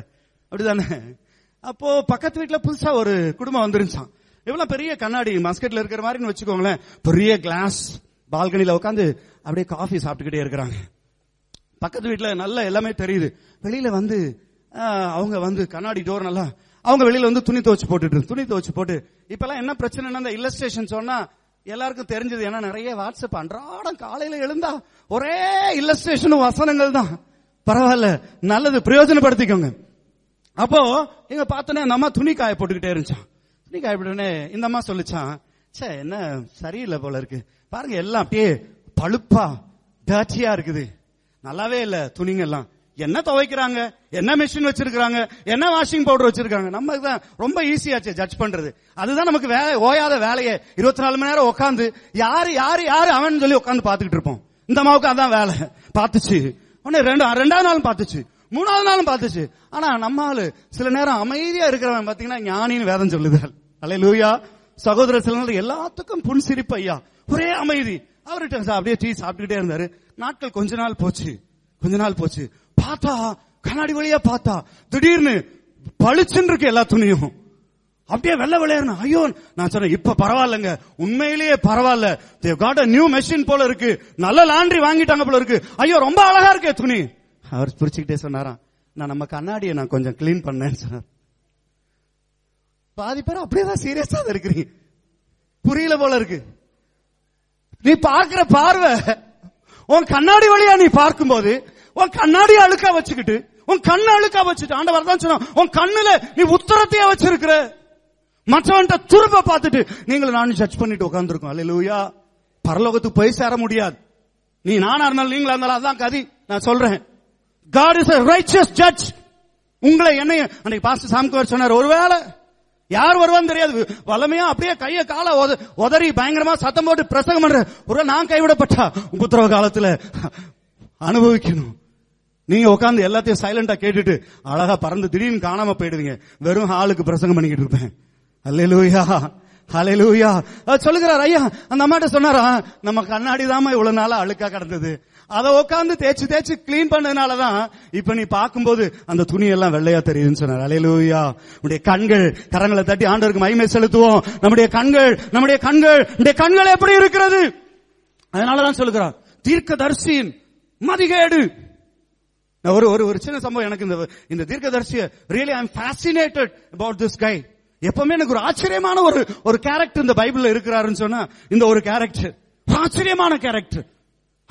அப்படிதானே? அப்போ பக்கத்து வீட்டில் புதுசா ஒரு குடும்பம் வந்துருச்சான் இவ்வளவு பெரிய கண்ணாடி மஸ்கட்ல இருக்கிற மாதிரின்னு வச்சுக்கோங்களேன். பெரிய கிளாஸ் பால்கனியில் உட்காந்து அப்படியே காஃபி சாப்பிட்டுக்கிட்டே இருக்கிறாங்க. பக்கத்து வீட்டுல நல்ல எல்லாமே தெரியுது. வெளியில வந்து அவங்க வந்து கண்ணாடி டோர் நல்லா அவங்க வெளியில வந்து துணி துவச்சு போட்டுட்டு துணி துவச்சு போட்டு இப்பெல்லாம் என்ன பிரச்சனைன்னா இந்த இல்லஸ்ட்ரேஷன் சொன்னா எல்லாருக்கும் தெரிஞ்சது. ஏன்னா நிறைய வாட்ஸ்அப் அன்றாடம் காலையில எழுந்தா ஒரே இல்லஸ்ட்ரேஷனும் வசனங்கள் தான். பரவாயில்ல நல்லது பிரயோஜனப்படுத்திக்கோங்க. அப்போ இங்க பார்த்தோன்னே அந்த அம்மா துணி காய போட்டுக்கிட்டே இருந்துச்சான் துணி காய போட்டுனே இந்த அம்மா சொல்லிச்சான் ச்சே என்ன சரியில்லை போல இருக்கு. பாருங்க எல்லாம் அப்படியே பழுப்பா டர்ட்டியா இருக்குது. நல்லாவே இல்ல துணிங்க எல்லாம் என்ன துவைக்கிறாங்க? என்ன மிஷின் வச்சிருக்காங்க என்ன வாஷிங் பவுடர் வச்சிருக்காங்க? நம்ம தான் ரொம்ப ஈஸியாச்சு ஜட்ஜ் பண்றது. அதுதான் நமக்கு வேலை ஓயாத வேலையே. இருபத்தி நாலு மணி நேரம் உட்காந்து யாரு யாரு யாரு அவன் சொல்லி உட்காந்து பாத்துக்கிட்டு இருப்போம். இந்த அம்மாவுக்கு அதான் வேலை. பார்த்துச்சு. உடனே ரெண்டு ரெண்டாவது நாளும் பாத்துச்சு மூணாவது நாளும் பாத்துச்சு ஆனா நம்ம ஆளு சில நேரம் அமைதியா இருக்கிறவன் பாத்தீங்கன்னா ஞானின்னு வேதம் சொல்லுதால் அலை லூயா சகோதர சில எல்லாத்துக்கும் புன் சிரிப்பு ஐயா ஒரே அமைதி. அவர்கிட்ட அப்படியே டீ சாப்பிட்டுக்கிட்டே இருந்தாரு. நாட்கள் கொஞ்ச நாள் போச்சு. கொஞ்ச நாள் போச்சு. பார்த்தா கண்ணாடி வழியா பார்த்தா திடீர்னு பளிச்சுன்னு இருக்கு எல்லா துணியும். அப்படியே வெள்ள விளையாடுன ஐயோ நான் சொன்னேன் இப்ப பரவாயில்லங்க. உண்மையிலேயே பரவாயில்ல. They got a new machine போல இருக்கு. நல்ல லாண்ட்ரி வாங்கிட்டாங்க போல இருக்கு. ஐயோ ரொம்ப அழகா இருக்கே துணி. அவர் பிடிச்சுக்கிட்டே சொன்னாராம் நான் நம்ம கண்ணாடியை நான் கொஞ்சம் கிளீன் பண்ணேன்னு சொன்னார். பாதி பேர் அப்படியேதான் சீரியஸா தான் இருக்கிறீங்க. புரியல போல இருக்கு. நீ பார்க்கிற பார்வை உன் கண்ணாடி வழியா நீ பார்க்கும்போது உன் கண்ணாடி அழுக்கா வச்சுக்கிட்டு உன் கண்ணு அழுக்கா வச்சுட்டு ஆண்டவர் தான் சொன்னான் உன் கண்ணுல நீ உத்தரத்தையே வச்சிருக்கிற. மற்றவன்ட்ட துருப்ப பார்த்துட்டு நீங்களும் நானும் சர்ச் பண்ணிட்டு உட்கார்ந்துருக்கோம். அல்லேலூயா பரலோகத்துக்கு போய் சேர முடியாது. நீ நானா இருந்தாலும் நீங்களா இருந்தாலும் அதான் கதி. நான் சொல்றேன். காட் இஸ் ரைச்சியஸ் ஜட்ஜ் உங்களை என்னையும் அன்னைக்கு பாஸ்டர் வர சொன்னார் ஒருவேளை யார் வருவான்னு தெரியாது. வல்லமையா அப்படியே கைய கால உத- உதறி பயங்கரமா சத்தம் போட்டு பிரசங்கம் பண்ற ஒரு நான் கைவிடப்பட்டா உபத்திரவ காலத்துல அனுபவிக்கணும். நீங்க உட்காந்து எல்லாத்தையும் சைலண்டா கேட்டுட்டு அழகா பறந்து திடீர்னு காணாம போயிடுவீங்க. வெறும் ஆளுக்கு பிரசங்கம் பண்ணிக்கிட்டு இருப்பேன். அல்லேலூயா ஹalleluya அவர் சொல்லுகிறார் ஐயா அந்த அம்மாட்ட சொன்னாரா நம்ம கண்ணாடி தாமா இவ்வளவு நாளா அழுக்கா கிடந்தது. அதை உட்கார்ந்து தேய்ச்சு தேய்ச்சு கிளீன் பண்ணதுனாலதான் இப்ப நீ பார்க்கும்போது அந்த துணி எல்லாம் வெள்ளையா தெரியுதுன்னு சொன்னார். அலையலூயா. நம்முடைய கண்கள் கரங்களை தட்டி ஆண்டவருக்கு மகிமை செலுத்துவோம். நம்முடைய கண்கள் நம்முடைய கண்கள் நம்முடைய கண்கள் எப்படி இருக்கிறது? அதனாலதான் சொல்லுகிறார். தீர்க்கதரிசியின் மதிகேடு. ஒரு ஒரு ஒரு சின்ன சம்பவம் எனக்கு இந்த இந்த தீர்க்கதரிசிய really I am fascinated about this guy எப்பவுமே எனக்கு ஒரு ஆச்சரியமான ஒரு ஒரு கேரக்டர் இந்த பைபிள்ல இருக்கிறாருன்னு சொன்னா இந்த ஒரு கேரக்டர் ஆச்சரியமான கேரக்டர்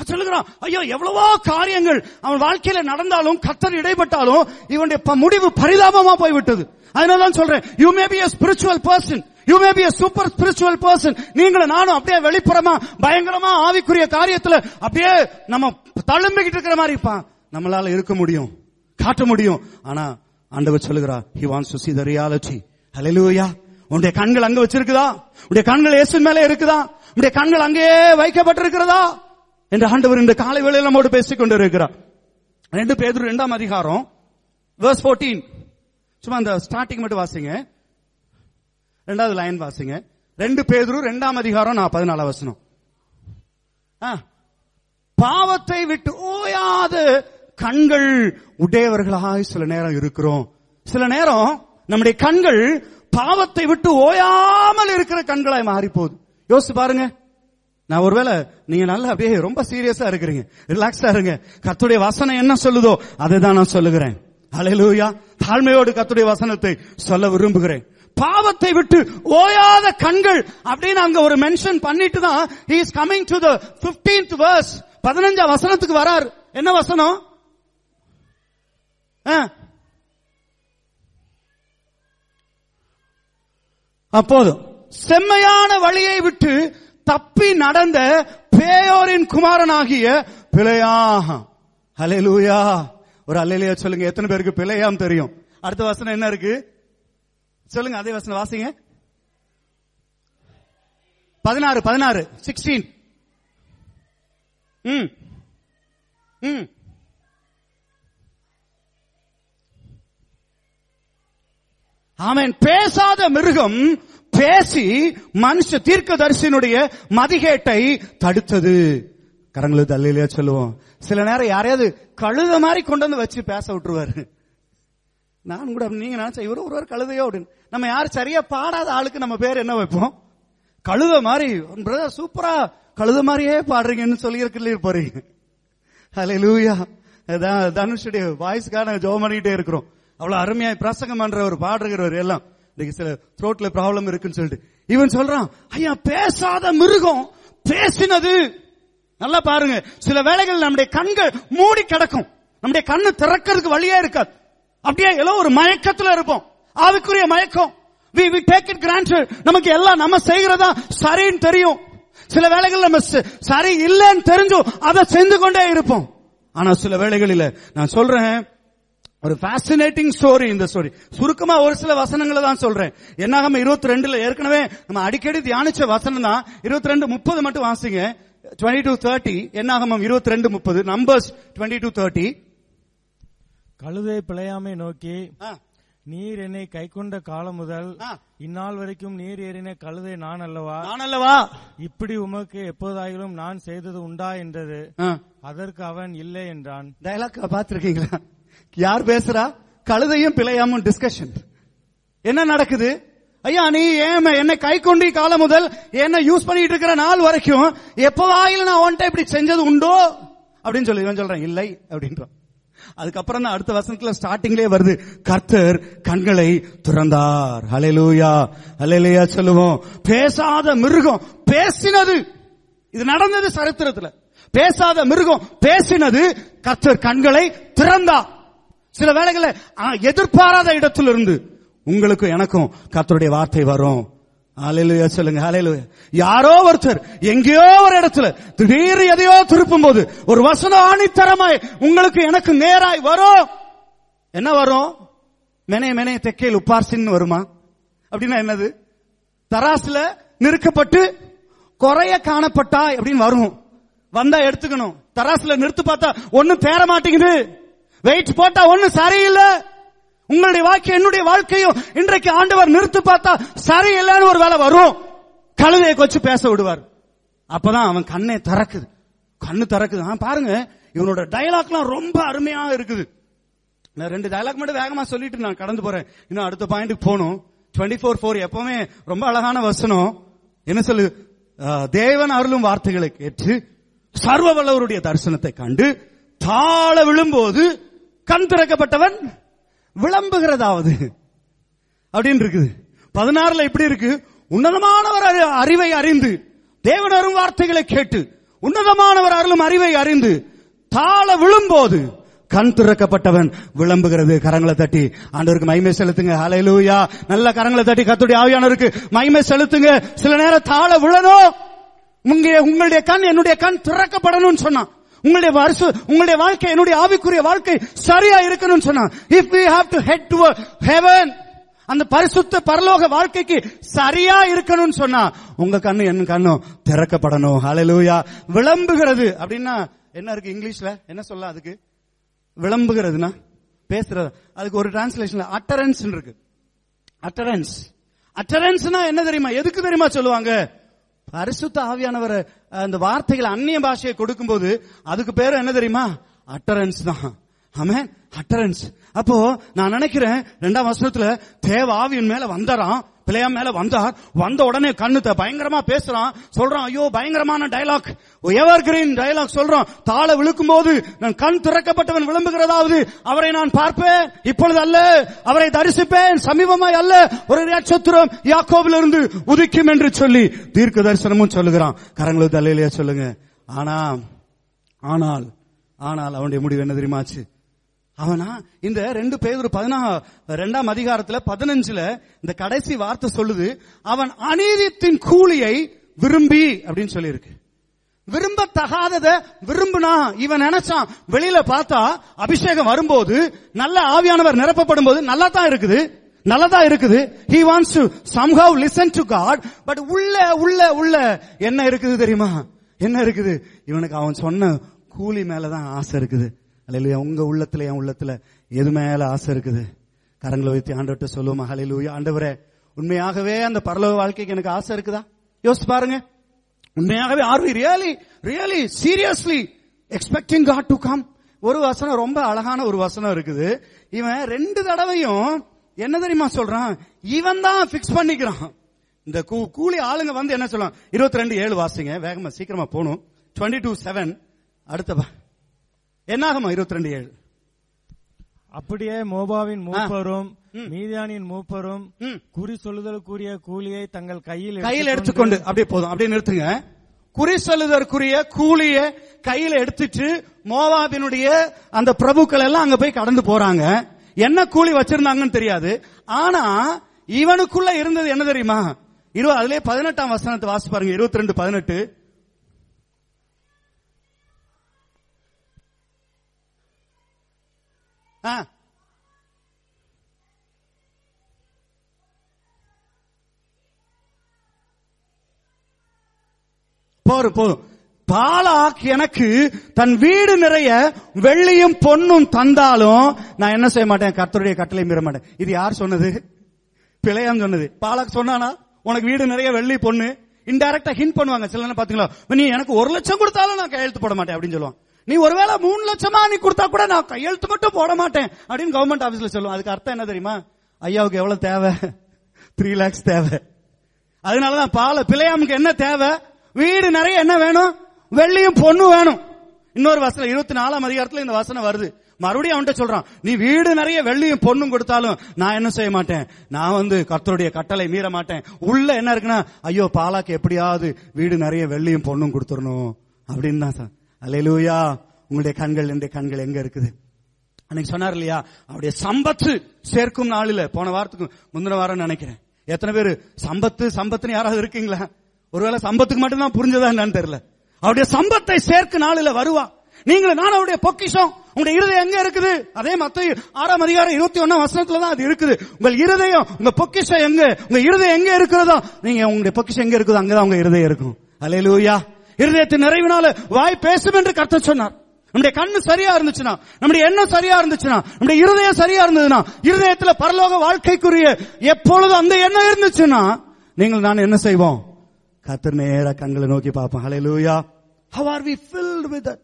சொல்லுகிறான் ஐயோ எவ்வளவோ காரியங்கள் அவன் வாழ்க்கையில நடந்தாலும் கத்தர் இடைப்பட்டாலும் இவனுடைய முடிவு பரிதாபமா போய்விட்டது. அதனாலதான் சொல்றேன் you may be spiritual person you may be super spiritual person நீங்களும் நானும் அப்படியே வெளிப்புறமா பயங்கரமா ஆவிக்குரிய காரியத்துல அப்படியே நம்ம தழும்பிக்கிட்டு இருக்கிற மாதிரி இருப்பான். நம்மளால இருக்க முடியும் காட்ட முடியும். ஆனா ஆண்டவர் சொல்லுகிறார் he wants to see the reality. ஹalleluya உன்னுடைய கண்கள் அங்க வச்சிருக்குதா? உன்னுடைய கண்கள் இயேசு மேலே இருக்குதா? உன்னுடைய கண்கள் அங்கேயே வைக்கப்பட்டிருக்கிறதா? என்று ஆண்டவர் இந்த காலை வேளையில் நம்மோடு பேசிக் கொண்டிருக்கிறார். ரெண்டு பேர் இரண்டாம் அதிகாரம் வேர்ஸ் போர்டீன் சும்மா அந்த ஸ்டார்டிங் மட்டும் வாசிங்க. ரெண்டாவது லைன் வாசிங்க. ரெண்டு பேதுரு ரெண்டாம் அதிகாரம் நான் பதினாலாம் வசனம். ஆ. பாவத்தை விட்டு ஓயாத கண்கள் உடையவர்களாய் சில நேரம் இருக்கிறோம். சில நேரம் நம்முடைய கண்கள் பாவத்தை விட்டு ஓயாமல் இருக்கிற கண்களாய் மாறி போகுது யோசிச்சு பாருங்க. நான் ஒருவேளை நீங்க நல்லா அப்படியே ரொம்ப சீரியஸா இருக்கிறீங்க. ரிலாக்ஸா இருங்க. கத்துடைய வசனம் என்ன சொல்லுதோ அதை தான் நான் சொல்லுகிறேன். அலையலூயா தாழ்மையோடு கத்துடைய வசனத்தை சொல்ல விரும்புகிறேன். பாவத்தை விட்டு ஓயாத கண்கள் அப்படின்னு அங்க ஒரு மென்ஷன் பண்ணிட்டு தான் is coming to the the 15th பதினஞ்சாம் வசனத்துக்கு வரார். என்ன வசனம்? அப்போதும் செம்மையான வழியை விட்டு தப்பி நடந்த பேயோரின் குமாரனாகிய பிழையாம். அலையலூயா ஒரு அலையிலையா சொல்லுங்க. எத்தனை பேருக்கு பிழையாம் தெரியும்? அடுத்த வசனம் என்ன இருக்கு? சொல்லுங்க அதே வசனம் வாசிங்க. பதினாறு பதினாறு சிக்ஸ்டீன் ம். ம். அவன் பேசாத மிருகம் பேசி மனுஷ தீர்க்கதரிசியினுடைய மதிகேட்டை தடுத்தது. கரங்களு தள்ளியிலே சொல்லுவோம். சில நேரம் யாரையாவது கழுத மாதிரி கொண்டு வந்து வச்சு பேச விட்டுருவாரு. நான் கூட நீங்க நினைச்சா இவரும் ஒருவர் கழுதையோ அப்படின்னு. நம்ம யார் சரியா பாடாத ஆளுக்கு நம்ம பேர் என்ன வைப்போம்? கழுத மாதிரி பிரதர் சூப்பரா கழுத மாதிரியே பாடுறீங்கன்னு சொல்லி இருக்கல போறீங்க. ஹலே லூயா தனுஷுடைய வாய்ஸ்க்காக ஜோம் பண்ணிக்கிட்டே இருக்கிறோம். அவ்வளவு அருமையாக பிரசங்கம் பண்றவர் பாடுகிறவர் எல்லாம். சில த்ரோட்ல ப்ராப்ளம் இருக்குன்னு சொல்லிட்டு. இவன் சொல்றான் ஐயா பேசாத மிருகம் பேசினது. நல்லா பாருங்க சில வேளைகள் நம்முடைய கண்கள் மூடி கிடக்கும். நம்முடைய கண்ணு திறக்கிறதுக்கு வழியே இருக்காது. அப்படியே ஏதோ ஒரு மயக்கத்துல இருப்போம். அதுக்குரிய மயக்கம். We we take it granted நமக்கு எல்லாம் நம்ம செய்கிறதா சரின்னு தெரியும். சில வேளைகள் நம்ம சரி இல்லைன்னு தெரிஞ்சும் அதை செஞ்சு கொண்டே இருப்போம். ஆனா சில வேளைகளில நான் சொல்றேன் ஒரு ஃபேசினேட்டிங் ஸ்டோரி இந்த ஸ்டோரி சுருக்கமா ஒரு சில வசனங்களை தான் சொல்றேன். என்னாகம இருபத்தி ரெண்டுல ஏற்கனவே நம்ம அடிக்கடி தியானிச்ச வசனம் தான். இருபத்தி ரெண்டு முப்பது மட்டும் வாசிங்க. டுவெண்ட்டி டூ தேர்ட்டி என்னாகமம் இருபத்தி ரெண்டு முப்பது. நம்பர்ஸ் டுவெண்ட்டி டூ தேர்ட்டி கழுதை பிழையாமை நோக்கி நீர் என்னை கைக்கொண்ட காலம் முதல். இந்நாள் வரைக்கும் நீர் ஏறின கழுதை நான் அல்லவா? நான் அல்லவா? இப்படி உமக்கு எப்போதாயிலும் நான் செய்தது உண்டா என்றது. அதற்கு அவன் இல்லை என்றான். டயலாக் பாத்திருக்கீங்களா யார் பேசுறா? கழுதையும் பிழையாமும் டிஸ்கஷன் என்ன நடக்குது? ஐயா நீ ஏன் என்னை கை கொண்டு காலம் முதல் என்ன யூஸ் பண்ணிட்டு இருக்கிற நாள் வரைக்கும் எப்பவாயிலும் நான் உன்ட்ட இப்படி செஞ்சது உண்டோ? அப்படின்னு சொல்லி இவன் சொல்றேன் இல்லை அப்படின்றான். அதுக்கப்புறம் தான் அடுத்த வசனத்துல ஸ்டார்டிங்லேயே வருது கர்த்தர் கண்களை துறந்தார். ஹalleluya ஹalleluya சொல்லுவோம். பேசாத மிருகம் பேசினது. இது நடந்தது சரித்திரத்துல. பேசாத மிருகம் பேசினது கர்த்தர் கண்களை திறந்தார். சில வேளைகள்ல எதிர்பாராத இடத்திலிருந்து உங்களுக்கு எனக்கும் கத்தருடைய வார்த்தை வரும். ஹalleluya சொல்லுங்க ஹalleluya. யாரோ ஒருத்தர் எங்கேயோ ஒரு இடத்துல திடீர் எதையோ திருப்பும் போது ஒரு வசனம் ஆணித்தரமாய் உங்களுக்கு எனக்கு நேராய் வரும். என்ன வரும்? மெனே மெனே தெக்கையில் உப்பார்சின்னு வருமா? அப்படின்னா என்னது? தராசுல நிறுக்கப்பட்டு குறைய காணப்பட்டாய் அப்படின்னு வரும். வந்தா எடுத்துக்கணும். தராசுல நிறுத்து பார்த்தா ஒண்ணும் தேர மாட்டேங்குது. வெயிட் போட்டா ஒண்ணு சரியில்லை. உங்களுடைய வாழ்க்கை என்னுடைய வாழ்க்கையும் இன்றைக்கு ஆண்டவர் நிறுத்து பார்த்தா சரியில்லைன்னு ஒரு வேலை வரும். கழுதையை கொச்சு பேச விடுவார். அப்பதான் அவன் கண்ணே திறக்குது. கண்ணு திறக்குது. ஆ, பாருங்க இவனோட டயலாக்லாம் ரொம்ப அருமையா இருக்குது. நான் ரெண்டு டயலாக் மட்டும் வேகமா சொல்லிட்டு நான் கடந்து போறேன். இன்னும் அடுத்த பாயிண்ட்டுக்கு போகணும். டுவெண்ட்டி ஃபோர் ஃபோர் எப்பவுமே ரொம்ப அழகான வசனம். என்ன சொல்லு? தேவன் அருளும் வார்த்தைகளை கேட்டு சர்வ வல்லவருடைய தரிசனத்தை கண்டு தாழ விழும்போது கண் திறக்கப்பட்டவன் விளம்புகிறதாவது. அப்படின்னு இருக்குது. பதினாறுல இப்படி இருக்கு. உன்னதமானவர் அறிவை அறிந்து தேவன் அரும் வார்த்தைகளை கேட்டு உன்னதமானவர் அருளும் அறிவை அறிந்து தாழ விழும்போது கண் திறக்கப்பட்டவன் விளம்புகிறது. கரங்களை தட்டி ஆண்டவருக்கு மைமை செலுத்துங்க. அலையலூயா நல்ல கரங்களை தட்டி கத்துடைய ஆவியானவருக்கு மைமை செலுத்துங்க. சில நேரம் தாழ விழணும். உங்களுடைய கண் என்னுடைய கண் திறக்கப்படணும்னு சொன்னான். உங்களுடைய வருஷ உங்களுடைய வாழ்க்கை என்னுடைய ஆவிக்குரிய வாழ்க்கை சரியா இருக்கணும்னு சொன்னா if we have to head to heaven அந்த பரிசுத்த பரலோக வாழ்க்கைக்கு சரியா இருக்கணும்னு சொன்னா உங்க கண்ணு என் கண்ணும் திறக்கப்படணும். ஹalleluya விளம்புகிறது. அப்படின்னா என்ன இருக்கு இங்கிலீஷ்ல? என்ன சொல்ல அதுக்கு? விளம்புகிறதுனா பேசுறது. அதுக்கு ஒரு டிரான்ஸ்லேஷன்ல அட்டரன்ஸ் இருக்கு. அட்டரன்ஸ் அட்டரன்ஸ்னா என்ன தெரியுமா? எதுக்கு தெரியுமா சொல்லுவாங்க? பரிசுத்த ஆவியானவர் அந்த வார்த்தைகளை அந்நிய பாஷையை கொடுக்கும்போது அதுக்கு பேர் என்ன தெரியுமா? அட்டரன்ஸ் தான். ஆமே அட்டரன்ஸ் அப்போ நான் நினைக்கிறேன் ரெண்டாம் வருஷத்துல தேவ ஆவியின் மேல வந்தாராம். பிள்ளையா மேல வந்தார். வந்த உடனே கண்ணு பயங்கரமா பேசுறான். சொல்றான் ஐயோ பயங்கரமான டயலாக் எவர் கிரீன் டயலாக் சொல்றான். தாழ விழுக்கும் போது நான் கண் திறக்கப்பட்டவன் விளம்புகிறதாவது. அவரை நான் பார்ப்பேன். இப்பொழுது அல்ல. அவரை தரிசிப்பேன். சமீபமாய் அல்ல. ஒரு நட்சத்திரம் யாக்கோவிலிருந்து உதிக்கும் என்று சொல்லி தீர்க்க தரிசனமும் சொல்லுகிறான். கரங்களுக்கு தலையிலேயே சொல்லுங்க? ஆனா ஆனால் ஆனால் அவனுடைய முடிவு என்ன தெரியுமாச்சு அவனா? இந்த ரெண்டு பேர் பதினா ரெண்டாம் அதிகாரத்துல பதினஞ்சுல இந்த கடைசி வார்த்தை சொல்லுது அவன் அநீதித்தின் கூலியை விரும்பி அப்படின்னு சொல்லியிருக்கு. விரும்பத்தகாதத விரும்புனா இவன் நினைச்சான் வெளியில பார்த்தா அபிஷேகம் வரும்போது நல்ல ஆவியானவர் நிரப்பப்படும் போது நல்லா தான் இருக்குது. நல்லதா இருக்குது. He wants to somehow listen to God but உள்ள உள்ள உள்ள என்ன இருக்குது தெரியுமா? என்ன இருக்குது? இவனுக்கு அவன் சொன்ன கூலி மேலதான் ஆசை இருக்குது. அல்லையா உங்க உள்ளத்துல என் உள்ளத்துல எது மேல ஆசை இருக்குது? கரங்களை வைத்து ஆண்டவர்கிட்ட சொல்லுவோம்? அலையிலூயா ஆண்டவரே உண்மையாகவே அந்த பரலோக வாழ்க்கைக்கு எனக்கு ஆசை இருக்குதா? யோசிச்சு பாருங்க. உண்மையாகவே are we really really seriously expecting God to come ஒரு வசனம் ரொம்ப அழகான ஒரு வசனம் இருக்குது. இவன் ரெண்டு தடவையும் என்ன தெரியுமா சொல்றான்? இவன் தான் பிக்ஸ் பண்ணிக்கிறான். இந்த கூ- கூலி ஆளுங்க வந்து என்ன சொல்லுவான்? இருபத்தி ரெண்டு ஏழு வாசிங்க வேகமா சீக்கிரமா போகணும். டுவெண்ட்டி டூ செவன் அடுத்த என்னாகுமா இருபத்தி ரெண்டு ஏழு. அப்படியே மோபாவின் மூப்பரும். மீதியானின் மூப்பரும். குறி சொல்லுதலுக்குரிய கூலியை தங்கள் கையில் கையில எடுத்துக்கொண்டு அப்படியே போதும். அப்படியே நிறுத்துங்க. குறி சொல்லுதற்குரிய கூலிய கையில எடுத்துட்டு மோவாபினுடைய அந்த பிரபுக்கள் எல்லாம் அங்க போய் கடந்து போறாங்க. என்ன கூலி வச்சிருந்தாங்கன்னு தெரியாது. ஆனா இவனுக்குள்ள இருந்தது என்ன தெரியுமா? இரு அதுலயே பதினெட்டாம் வசனத்தை வாசி பாருங்க. இருபத்தி ரெண்டு பதினெட்டு. ஆ. போரு போதும் பாலாக் எனக்கு தன் வீடு நிறைய வெள்ளியும் பொண்ணும் தந்தாலும் நான் என்ன செய்ய மாட்டேன்? கர்த்தருடைய கட்டளை மீற மாட்டேன். இது யார் சொன்னது? பிழையாம் சொன்னது. பாலாக் சொன்னானா? உனக்கு வீடு நிறைய வெள்ளி பொண்ணு. இன்டைரக்டா ஹிண்ட் பண்ணுவாங்க. சில பாத்தீங்களா நீ எனக்கு ஒரு லட்சம் கொடுத்தாலும் நான் கையெழுத்து போட மாட்டேன் அப்படின்னு சொல்லுவான். நீ ஒருவேளை மூணு லட்சமா நீ கொடுத்தா கூட நான் கையெழுத்து மட்டும் போட மாட்டேன் அப்படின்னு கவர்மெண்ட் ஆபீஸ்ல சொல்லுவோம் அதுக்கு அர்த்தம் என்ன தெரியுமா? ஐயாவுக்கு எவ்வளவு தேவை? த்ரீ லேக்ஸ் தேவை. அதனாலதான் பால பிள்ளையாமுக்கு என்ன தேவை? வீடு நிறைய என்ன வேணும்? வெள்ளியும் பொண்ணு வேணும். இன்னொரு வசனம் இருபத்தி நாலாம் அதிகாரத்துல இந்த வசனம் வருது. மறுபடியும் அவன்கிட்ட சொல்றான் நீ வீடு நிறைய வெள்ளியும் பொண்ணும் கொடுத்தாலும் நான் என்ன செய்ய மாட்டேன்? நான் வந்து கர்த்தருடைய கட்டளை மீற மாட்டேன். உள்ள என்ன இருக்குன்னா ஐயோ பாலாக்கு எப்படியாவது வீடு நிறைய வெள்ளியும் பொண்ணும் கொடுத்துடணும். அப்படின்னு தான் சார். அலையலூயா உங்களுடைய கண்கள் என்னுடைய கண்கள் எங்க இருக்குது? அன்னைக்கு சொன்னார் இல்லையா? அவருடைய சம்பத்து சேர்க்கும் நாளில் போன வாரத்துக்கு முந்தின வாரம் நினைக்கிறேன். எத்தனை பேர்? சம்பத்து சம்பத்துன்னு யாராவது இருக்கீங்களா? ஒருவேளை சம்பத்துக்கு மட்டும்தான் புரிஞ்சதா என்னன்னு தெரியல. அவருடைய சம்பத்தை சேர்க்கும் நாளில் வருவா. நீங்களும் நான் அவருடைய பொக்கிஷம். உங்களுடைய இருதயம் எங்க இருக்குது? அதே மத்த ஆறாம் அதிகாரம் இருபத்தி ஒன்னாம் வசனத்துல தான் அது இருக்குது. உங்கள் இருதயம் உங்க பொக்கிஷம் எங்க? உங்க இருதயம் எங்க இருக்கிறதோ? நீங்க உங்களுடைய பொக்கிஷம் எங்க இருக்குதோ அங்கதான் உங்க இருதயம் இருக்கும். அலையலூயா இருதயத்தின் நிறைவினால வாய் பேசும் என்று கர்த்தர் சொன்னார். நம்முடைய கண்ணு சரியா இருந்துச்சுன்னா நம்முடைய எண்ணம் சரியா இருந்துச்சுன்னா நம்முடைய இருதயம் சரியா இருந்ததுன்னா இருதயத்துல பரலோக வாழ்க்கைக்குரிய எப்பொழுதும் அந்த எண்ணம் இருந்துச்சுன்னா நீங்கள் நான் என்ன செய்வோம்? கத்தர் நேர கண்களை நோக்கி பார்ப்போம். ஹalleluya how are we filled with that?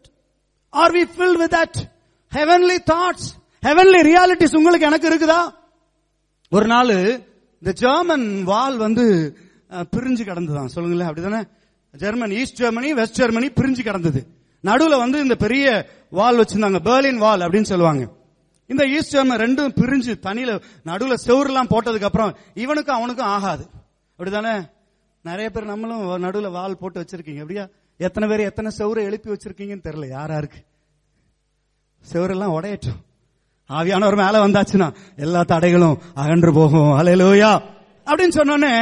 Are we filled with that? Heavenly thoughts heavenly realities உங்களுக்கு எனக்கு இருக்குதா? ஒரு நாள் இந்த ஜெர்மன் வால் வந்து பிரிஞ்சு கிடந்துதான் சொல்லுங்களேன் அப்படிதானே? German East Germany West Germany பிரிஞ்சு கிடந்தது. நடுவுல வந்து இந்த பெரிய வால் வச்சிருந்தாங்க பெர்லின் வால் அப்படின்னு சொல்லுவாங்க. இந்த ஈஸ்ட் ஜெர்மன் ரெண்டும் பிரிஞ்சு தனியில நடுவுல செவுரெல்லாம் போட்டதுக்கு அப்புறம் இவனுக்கும் அவனுக்கும் ஆகாது. அப்படிதானே நிறைய பேர் நம்மளும் நடுவுல வால் போட்டு வச்சிருக்கீங்க. அப்படியா எத்தனை பேர் எத்தனை செவரை எழுப்பி வச்சிருக்கீங்கன்னு தெரியல. யாரா இருக்கு செவரெல்லாம் உடையட்டும். ஆவியானவர் மேல வந்தாச்சுன்னா எல்லா தடைகளும் அகன்று போகும். அலையலோயா அப்படின்னு சொன்னோன்னே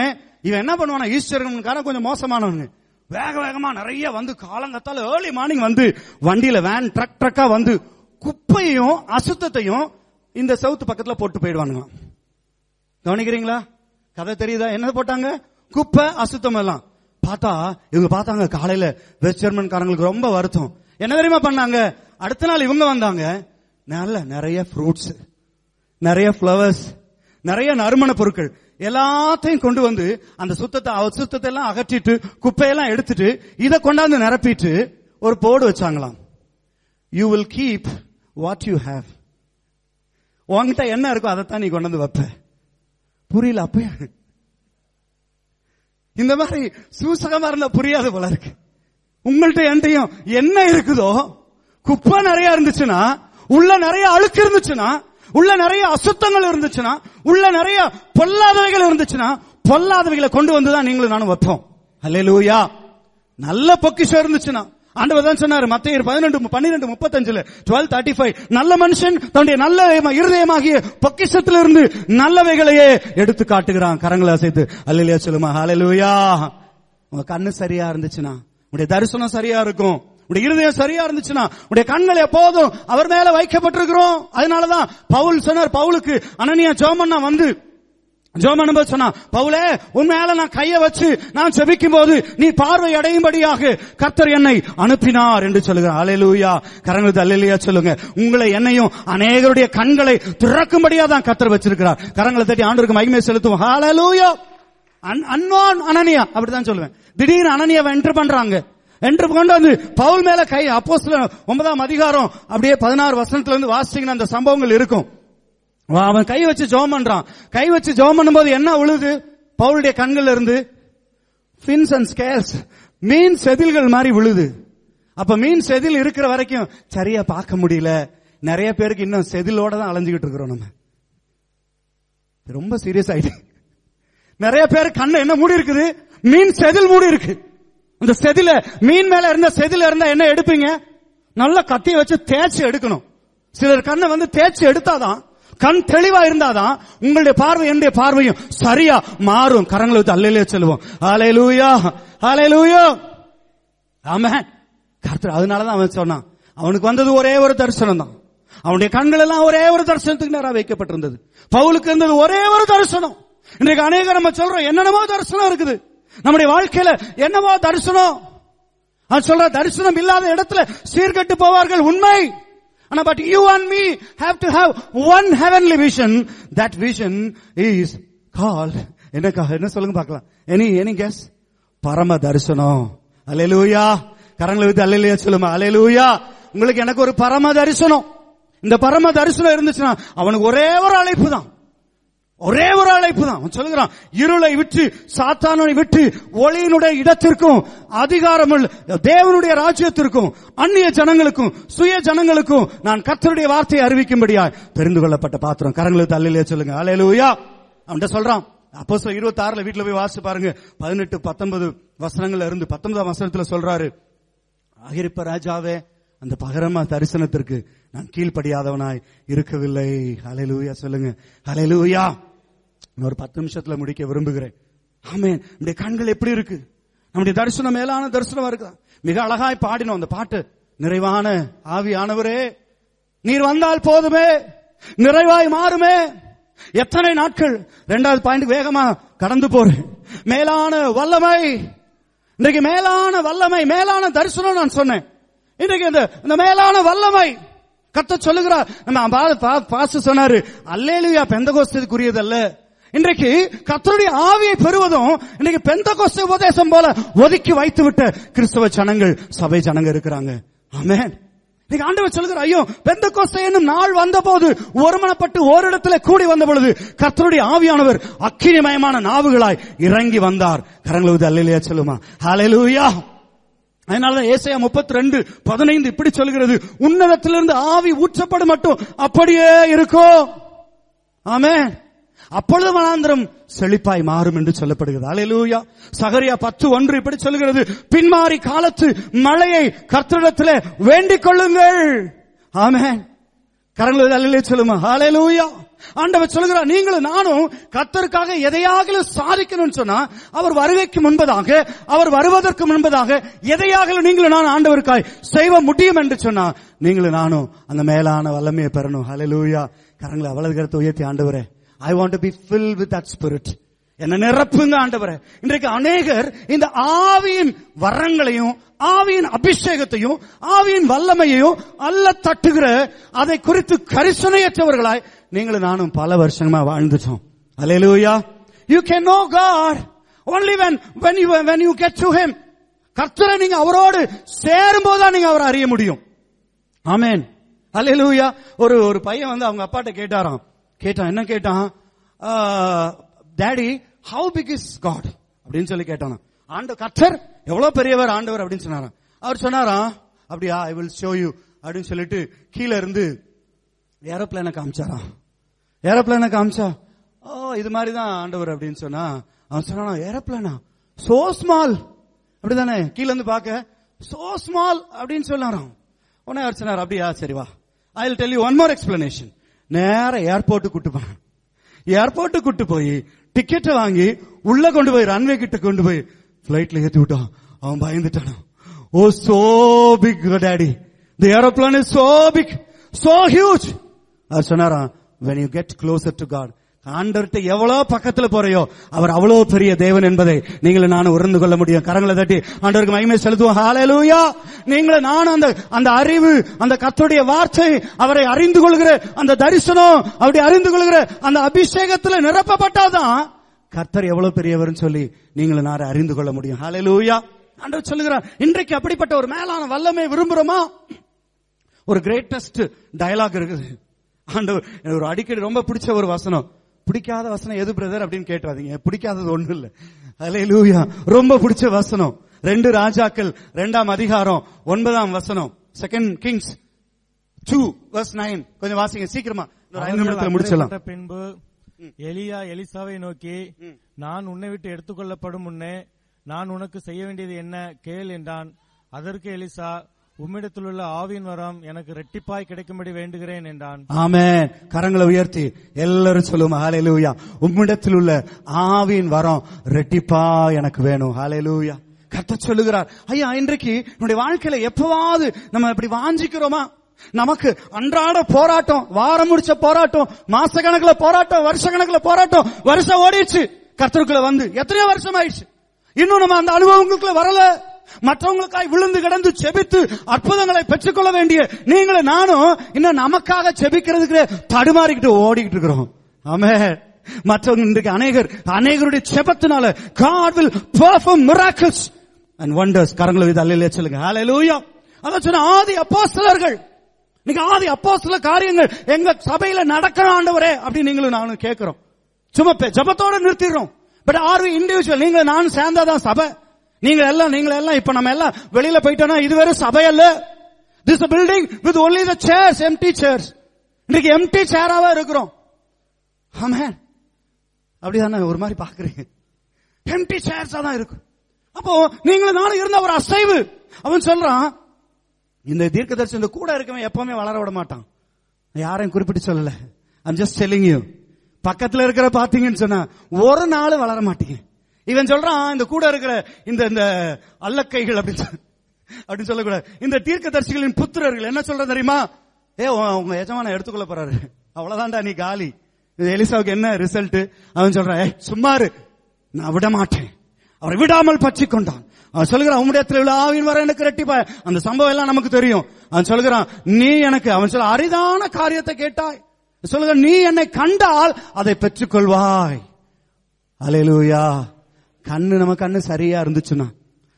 இவன் என்ன பண்ணுவானா ஈஸ்வரன் கொஞ்சம் மோசமானவனுங்க. வேக வேகமா நிறைய வந்து காலங்கத்தால ஏர்லி மார்னிங் வந்து வண்டியில வேன் ட்ரக் ட்ரக்கா வந்து குப்பையும் அசுத்தத்தையும் இந்த சவுத் பக்கத்துல போட்டு போயிடுவானுங்க கவனிக்கிறீங்களா? கதை தெரியுதா? என்ன போட்டாங்க? குப்பை அசுத்தம் எல்லாம். பார்த்தா இவங்க பார்த்தாங்க காலையில வெஸ்ட் ஜெர்மன்காரங்களுக்கு ரொம்ப வருத்தம். என்ன தெரியுமா பண்ணாங்க? அடுத்த நாள் இவங்க வந்தாங்க. நல்ல நிறைய ஃப்ரூட்ஸ் நிறைய ஃப்ளவர்ஸ் நிறைய நறுமண பொருட்கள். எல்லாத்தையும் கொண்டு வந்து அந்த சுத்தத்தை அசுத்தத்தை எல்லாம் அகற்றிட்டு குப்பையெல்லாம் எடுத்துட்டு இதை கொண்டாந்து நிரப்பிட்டு ஒரு board வச்சாங்களாம். You will keep what you have உங்ககிட்ட என்ன இருக்கோ அதைத்தான் நீ கொண்டாந்து வைப்ப. புரியல அப்ப இந்த மாதிரி சூசகமா இருந்தா புரியாது போல இருக்கு. உங்கள்கிட்ட என்கிட்டயும் என்ன இருக்குதோ குப்பை நிறைய இருந்துச்சுன்னா உள்ள நிறைய அழுக்கு இருந்துச்சுன்னா உள்ள நிறைய அசுத்தங்கள் இருந்துச்சுன்னா உள்ள நிறைய பொல்லாதவைகள் இருந்துச்சுன்னா பொல்லாதவைகளை கொண்டு வந்துதான் நீங்களும் நானும் வைப்போம். அல்லேலூயா நல்ல பொக்கிஷம் இருந்துச்சுன்னா. ஆண்டவர் தான் சொன்னாரு மத்திய பதினெண்டு பன்னிரெண்டு முப்பத்தஞ்சுல டுவெல் தேர்ட்டி ஃபைவ் நல்ல மனுஷன் தன்னுடைய நல்ல இருதயமாகிய பொக்கிஷத்திலிருந்து நல்லவைகளையே எடுத்து காட்டுகிறான் கரங்களை அசைத்து. அல்லையா சொல்லுமா ஹalleluya. உங்க கண்ணு சரியா இருந்துச்சுன்னா உடைய தரிசனம் சரியா இருக்கும். உடைய இருதயம் சரியா இருந்துச்சுன்னா உடைய கண்கள் எப்போதும் அவர் மேல வைக்கப்பட்டிருக்கிறோம். அதனாலதான் பவுல் சொன்னார் பவுலுக்கு அனனியா ஜோமன்னா வந்து. ஜோமன் சொன்னா பவுலே உன் மேல நான் கைய வச்சு நான் செபிக்கும் போது நீ பார்வை அடையும்படியாக கர்த்தர் என்னை அனுப்பினார் என்று சொல்லுகிறார். அலையலூயா கரங்களுக்கு அல்லையா சொல்லுங்க. உங்களை என்னையும் அநேகருடைய கண்களை திறக்கும்படியா தான் கர்த்தர் வச்சிருக்கிறார். கரங்களை தட்டி ஆண்டுக்கு மகிமை செலுத்துவோம். ஹாலலூயா அன்வான் அனனியா அப்படிதான் சொல்லுவேன். திடீர்னு அனனியாவை என்டர் பண்றாங்க. என்று கொண்டு வந்து பவுல் மேல கை அப்போ ஒன்பதாம் அதிகாரம் அப்படியே பதினாறு வசனத்துல இருந்து வாசிச்சீங்கன்னா அந்த சம்பவங்கள் இருக்கும். அவன் கை வச்சு ஜோம் பண்றான். கை வச்சு ஜோம் பண்ணும்போது என்ன உழுது பவுலுடைய கண்கள் இருந்து ஃபின்ஸ் அண்ட் ஸ்கேல்ஸ் மீன் செதில்கள் மாதிரி விழுது. அப்ப மீன் செதில் இருக்கிற வரைக்கும் சரியா பார்க்க முடியல. நிறைய பேருக்கு இன்னும் செதிலோட தான் அலைஞ்சுக்கிட்டு இருக்கிறோம் நம்ம. ரொம்ப சீரியஸ் ஆயிட்டு. நிறைய பேர் கண்ணை என்ன மூடி இருக்குது? மீன் செதில் மூடி இருக்கு. அந்த செதில மீன் மேல இருந்த செதில இருந்தா என்ன எடுப்பீங்க? நல்ல கத்தியை வச்சு தேய்ச்சி எடுக்கணும். சிலர் கண்ணை வந்து தேய்ச்சி எடுத்தாதான் கண் தெளிவா இருந்தாதான் உங்களுடைய பார்வை என்னுடைய பார்வையும் சரியா மாறும். கரங்களை வச்சு அல்லையிலே சொல்லுவோம். அலை லூயோ ஆமா கர்த்தர் அதனாலதான் அவன் சொன்னான். அவனுக்கு வந்தது ஒரே ஒரு தரிசனம் தான் அவனுடைய கண்கள் எல்லாம் ஒரே ஒரு தரிசனத்துக்கு நேரா வைக்கப்பட்டிருந்தது. பவுலுக்கு இருந்தது ஒரே ஒரு தரிசனம். இன்றைக்கு அநேகம் நம்ம சொல்றோம் என்னென்னமோ தரிசனம் இருக்குது. நம்முடைய வாழ்க்கையில என்னவோ தரிசனம். அது சொல்ற தரிசனம் இல்லாத இடத்துல சீர்கட்டு போவார்கள் உண்மை. ஆனா but you and me have to have one heavenly vision that vision is call என்ன என்ன சொல்லுங்க பார்க்கலாம். எனி எனி கெஸ் பரம தரிசனம். அலையலூயா கரங்களை வித்து அல்லையா சொல்லுமா? அலையலூயா உங்களுக்கு எனக்கு ஒரு பரம தரிசனம். இந்த பரம தரிசனம் இருந்துச்சுன்னா அவனுக்கு ஒரே ஒரு அழைப்பு தான் ஒரே ஒரு அழைப்பு தான். அவன் சொல்லுகிறான் இருளை விட்டு சாத்தானை விட்டு ஒளியினுடைய இடத்திற்கும் அதிகாரம் தேவனுடைய ராஜ்யத்திற்கும் அந்நிய ஜனங்களுக்கும் சுய ஜனங்களுக்கும் நான் கத்தருடைய வார்த்தையை அறிவிக்கும்படியா தெரிந்து கொள்ளப்பட்ட பாத்திரம். கரங்களுக்கு தள்ளிலே சொல்லுங்க. அலையலூயா அவன்கிட்ட சொல்றான். அப்போ இருபத்தி ஆறுல வீட்டுல போய் வாசிச்சு பாருங்க. பதினெட்டு பத்தொன்பது வசனங்கள்ல இருந்து பத்தொன்பதாம் வசனத்துல சொல்றாரு. அகிரிப்ப ராஜாவே அந்த பகரமா தரிசனத்திற்கு நான் கீழ்ப்படியாதவனாய் இருக்கவில்லை. அலையலூயா சொல்லுங்க. அலையலூயா ஒரு பத்து நிமிஷத்துல முடிக்க விரும்புகிறேன். ஆமே நம்முடைய கண்கள் எப்படி இருக்கு? நம்முடைய தரிசனம் மேலான தரிசனமா இருக்கு? மிக அழகாய் பாடினோம் அந்த பாட்டு. நிறைவான ஆவியானவரே நீர் வந்தால் போதுமே நிறைவாய் மாறுமே. எத்தனை நாட்கள்? ரெண்டாவது பாயிண்ட் வேகமா கடந்து போறேன். மேலான வல்லமை. இன்றைக்கு மேலான வல்லமை மேலான தரிசனம் நான் சொன்னேன். இன்றைக்கு இந்த இந்த மேலான வல்லமை. கத்த சொல்லுகிறார். நம்ம பாச சொன்னாரு. அல்லேலுயா பெந்த கோஸ்துக்குரியதல்ல இன்றைக்கு கத்தருடைய ஆவியை பெறுவதும் இன்னைக்கு பெந்த கோஸ்து உபதேசம் போல ஒதுக்கி வைத்து விட்ட கிறிஸ்தவ ஜனங்கள் சபை ஜனங்க இருக்கிறாங்க. ஆமேன். நீங்க ஆண்டவர் சொல்லுகிற ஐயோ பெந்த கோஸ்த என்னும் நாள் வந்த போது ஒருமனப்பட்டு ஓரிடத்துல கூடி வந்த பொழுது கர்த்தருடைய ஆவியானவர் அக்கினிமயமான நாவுகளாய் இறங்கி வந்தார். கரங்களுக்கு அல்லையா சொல்லுமா? ஹalleluya. அதனாலதான் ஏசையா முப்பத்தி ரெண்டு பதினைந்து இப்படி சொல்கிறது. உன்னதத்திலிருந்து ஆவி ஊற்றப்படும் மட்டும் அப்படியே இருக்கும் ஆமே அப்பொழுது வனாந்திரம் செழிப்பாய் மாறும் என்று சொல்லப்படுகிறது. அலையலூயா சகரியா பத்து ஒன்று இப்படி சொல்கிறது. பின்மாறி காலத்து மழையை கர்த்தரிடத்தில் வேண்டிக் கொள்ளுங்கள். ஆமே கரங்களை அல்லையே சொல்லுமா? அலையலூயா ஆண்டவர் சொல்லுகிறார் நீங்களும் நானும் கத்தருக்காக எதையாக சாதிக்கணும்னு சொன்னா அவர் வருகைக்கு முன்பதாக அவர் வருவதற்கு முன்பதாக எதையாக நீங்களும் நான் ஆண்டவருக்காய் செய்வ முடியும் என்று சொன்னா நீங்களும் நானும் அந்த மேலான வல்லமையை பெறணும். ஹalleluya. கரங்களை அவ்வளவு கருத்தை உயர்த்தி ஆண்டவரே I want to be fill with that spirit என்ன நிரப்புங்க ஆண்டவரை. இன்றைக்கு அநேகர் இந்த ஆவியின் வரங்களையும் ஆவியின் அபிஷேகத்தையும் ஆவியின் வல்லமையையும் அல்ல தட்டுகிற அதை குறித்து கரிசனையற்றவர்களாய் நீங்களும் நானும் பல வருஷமா வாழ்ந்துட்டோம். அலையலூயா you can know God only when when you when you get to him கர்த்தரை நீங்க அவரோடு சேரும் போதுதான் நீங்க அவரை அறிய முடியும். ஆமேன் அலையலூயா ஒரு ஒரு பையன் வந்து அவங்க அப்பாட்ட கேட்டாராம். கேட்டான் என்ன கேட்டான்? Daddy how big is God அப்படின்னு சொல்லி கேட்டானா. ஆண்டு கர்த்தர் எவ்வளவு பெரியவர் ஆண்டவர்? அப்படின்னு சொன்னாராம். அவர் சொன்னாராம் அப்படியா ஐ வில் ஷோ யூ அப்படின்னு சொல்லிட்டு கீழே இருந்து ஏரோப்ளேனை காமிச்சாராம். ஏரோப்ளேனை காமிச்சா ஓ இது மாதிரி தான் ஆண்டவர் அப்படின்னு சொன்னா அவன் சொன்னானா ஏரோப்ளேனா? சோ ஸ்மால் அப்படிதானே கீழ இருந்து பார்க்க சோ ஸ்மால் அப்படின்னு சொன்னாராம். உடனே அவர் சொன்னார் அப்படியா சரி வா. I will tell you one more explanation நேர ஏர்போர்ட்டு கூட்டு போனான். ஏர்போர்ட்டு கூட்டு போய் டிக்கெட்டை வாங்கி உள்ள கொண்டு போய் ரன்வே கிட்ட கொண்டு போய் பிளைட்ல ஏத்தி விட்டான் அவன் பயந்துட்டான் ஓ so big daddy the aeroplane is so big so huge அவர் சொன்னாராம் when you get closer to God ஆண்டவர்கிட்ட எவ்வளவு பக்கத்துல போறையோ அவர் அவ்வளவு பெரிய தேவன் என்பதை நீங்களும் நானும் உணர்ந்து கொள்ள முடியும். கரங்களை தட்டி ஆண்டவருக்கு மகிமை செலுத்துவோம். ஹாலேலூயா நீங்களும் நானும் அந்த அந்த அறிவு அந்த கத்துடைய வார்த்தை அவரை அறிந்து கொள்கிற அந்த தரிசனம் அப்படி அறிந்து கொள்கிற அந்த அபிஷேகத்துல நிரப்பப்பட்டாதான் கர்த்தர் எவ்வளவு பெரியவர்னு சொல்லி நீங்களும் நானும் அறிந்து கொள்ள முடியும். ஹalleluya ஆண்டவர் சொல்லுகிறார் இன்றைக்கு அப்படிப்பட்ட ஒரு மேலான வல்லமை விரும்புறோமா? ஒரு கிரேட்டஸ்ட் டயலாக் இருக்குது. ஆண்டவர் ஒரு அடிக்கடி ரொம்ப பிடிச்ச ஒரு வசனம். பிடிக்காத வசனம் எது பிரதர் அப்படின்னு கேட்டுறாதீங்க. பிடிக்காதது ஒண்ணு இல்ல. அல்லேலூயா ரொம்ப பிடிச்ச வசனம். ரெண்டு ராஜாக்கள் ரெண்டாம் அதிகாரம் ஒன்பதாம் வசனம். Second Kings two verse nine கொஞ்சம் வாசிங்க சீக்கிரமா. அக்கறைப்பட்ட பின்பு எலியா எலிசாவை நோக்கி நான் உன்னை விட்டு எடுத்துக்கொள்ளப்படும் முன்னே நான் உனக்கு செய்ய வேண்டியது என்ன? கேள் என்றான். அதற்கு எலிசா உம்மிடத்திலுள்ள ஆவியின் வரம் எனக்கு ரெட்டிப்பாய் கிடைக்கும்படி வேண்டுகிறேன் என்றான். ஆமே கரங்களை உயர்த்தி எல்லாரும் சொல்லுவோம் ஹாலேலூயா உம்மிடத்தில் உள்ள ஆவியின் வரம் ரெட்டிப்பா எனக்கு வேணும். ஹாலேலூயா கத்த சொல்லுகிறார் ஐயா இன்றைக்கு நம்முடைய வாழ்க்கையில எப்பவாவது நம்ம இப்படி வாஞ்சிக்கிறோமா? நமக்கு அன்றாட போராட்டம் வாரம் முடிச்ச போராட்டம் மாச கணக்குல போராட்டம் வருஷ கணக்குல போராட்டம் வருஷம் ஓடிடுச்சு. கத்தருக்குள்ள வந்து எத்தனையோ வருஷம் ஆயிடுச்சு இன்னும் நம்ம அந்த அனுபவங்களுக்குள்ள வரல. மற்றவங்களுக்காய் விழுந்து கிடந்து செபித்து அற்புதங்களை பெற்றுக்கொள்ள வேண்டிய நீங்களும் நானும் இன்னும் நமக்காக செபிக்கிறதுக்கு தடுமாறிக்கிட்டு ஓடிக்கிட்டு இருக்கிறோம். ஆமே மற்றவங்க இன்றைக்கு அநேகர் அநேகருடைய செபத்தினால God will perform miracles and wonders. கரங்களை இது அல்லையிலே சொல்லுங்க. ஹalleluya அதான் சொன்ன ஆதி அப்போஸ்தலர்கள். நீங்க ஆதி அப்போஸ்தல காரியங்கள் எங்க சபையில நடக்கணும் ஆண்டவரே அப்படின்னு நீங்களும் நானும் கேட்கிறோம். சும்மா ஜபத்தோட ஜெபத்தோட நிறுத்திடுறோம். பட் ஆர் வி இண்டிவிஜுவல் நீங்க நானும் சேர்ந்தாதான் சபை. நீங்க எல்லாம் நீங்க எல்லாம் இப்ப நம்ம எல்லாம் வெளியில போயிட்டோம்னா இது வெறும் சபை அல்ல this building with only the chairs empty chairs இன்னைக்கு எம்டி சேராவா இருக்கிறோம். ஆமே அப்படிதானே ஒரு மாதிரி பாக்குறீங்க எம்டி சேர்ஸா தான் இருக்கும் அப்போ நீங்களும் நானும் இருந்த ஒரு அசைவு. அவன் சொல்றான் இந்த தீர்க்கதரிசி இந்த கூட இருக்கவன் எப்பவுமே வளர விட மாட்டான். யாரையும் குறிப்பிட்டு சொல்லல. ஐம் ஜஸ்ட் செல்லிங் யூ பக்கத்துல இருக்கிற பாத்தீங்கன்னு சொன்னா ஒரு நாள் வளர மாட்டீங்க. இவன் சொல்றான் இந்த கூட இருக்கிற இந்த இந்த அல்லக்கைகள் அப்படின்னு அப்படின்னு சொல்லக்கூடாது. இந்த தீர்க்க தரிசிகளின் புத்திரர்கள் என்ன சொல்ற தெரியுமா? ஏ உன் உங்க எஜமான எடுத்துக்கொள்ள போறாரு. அவ்வளவுதான்டா நீ காலி. எலிசாவுக்கு என்ன ரிசல்ட் அவன் சொல்றான் ஏ சும்மாரு நான் விட மாட்டேன் அவரை விடாமல் பற்றி கொண்டான் அவன் சொல்லுகிறான் உம்முடைய உள்ள ஆவின் வர எனக்கு ரெட்டிப்பா அந்த சம்பவம் எல்லாம் நமக்கு தெரியும். அவன் சொல்லுகிறான் நீ எனக்கு அவன் சொல்ல அரிதான காரியத்தை கேட்டாய். சொல்லுங்க நீ என்னை கண்டால் அதை பெற்றுக்கொள்வாய். அலையலூயா கண்ணு நம்ம கண்ணு சரியா இருந்துச்சுன்னா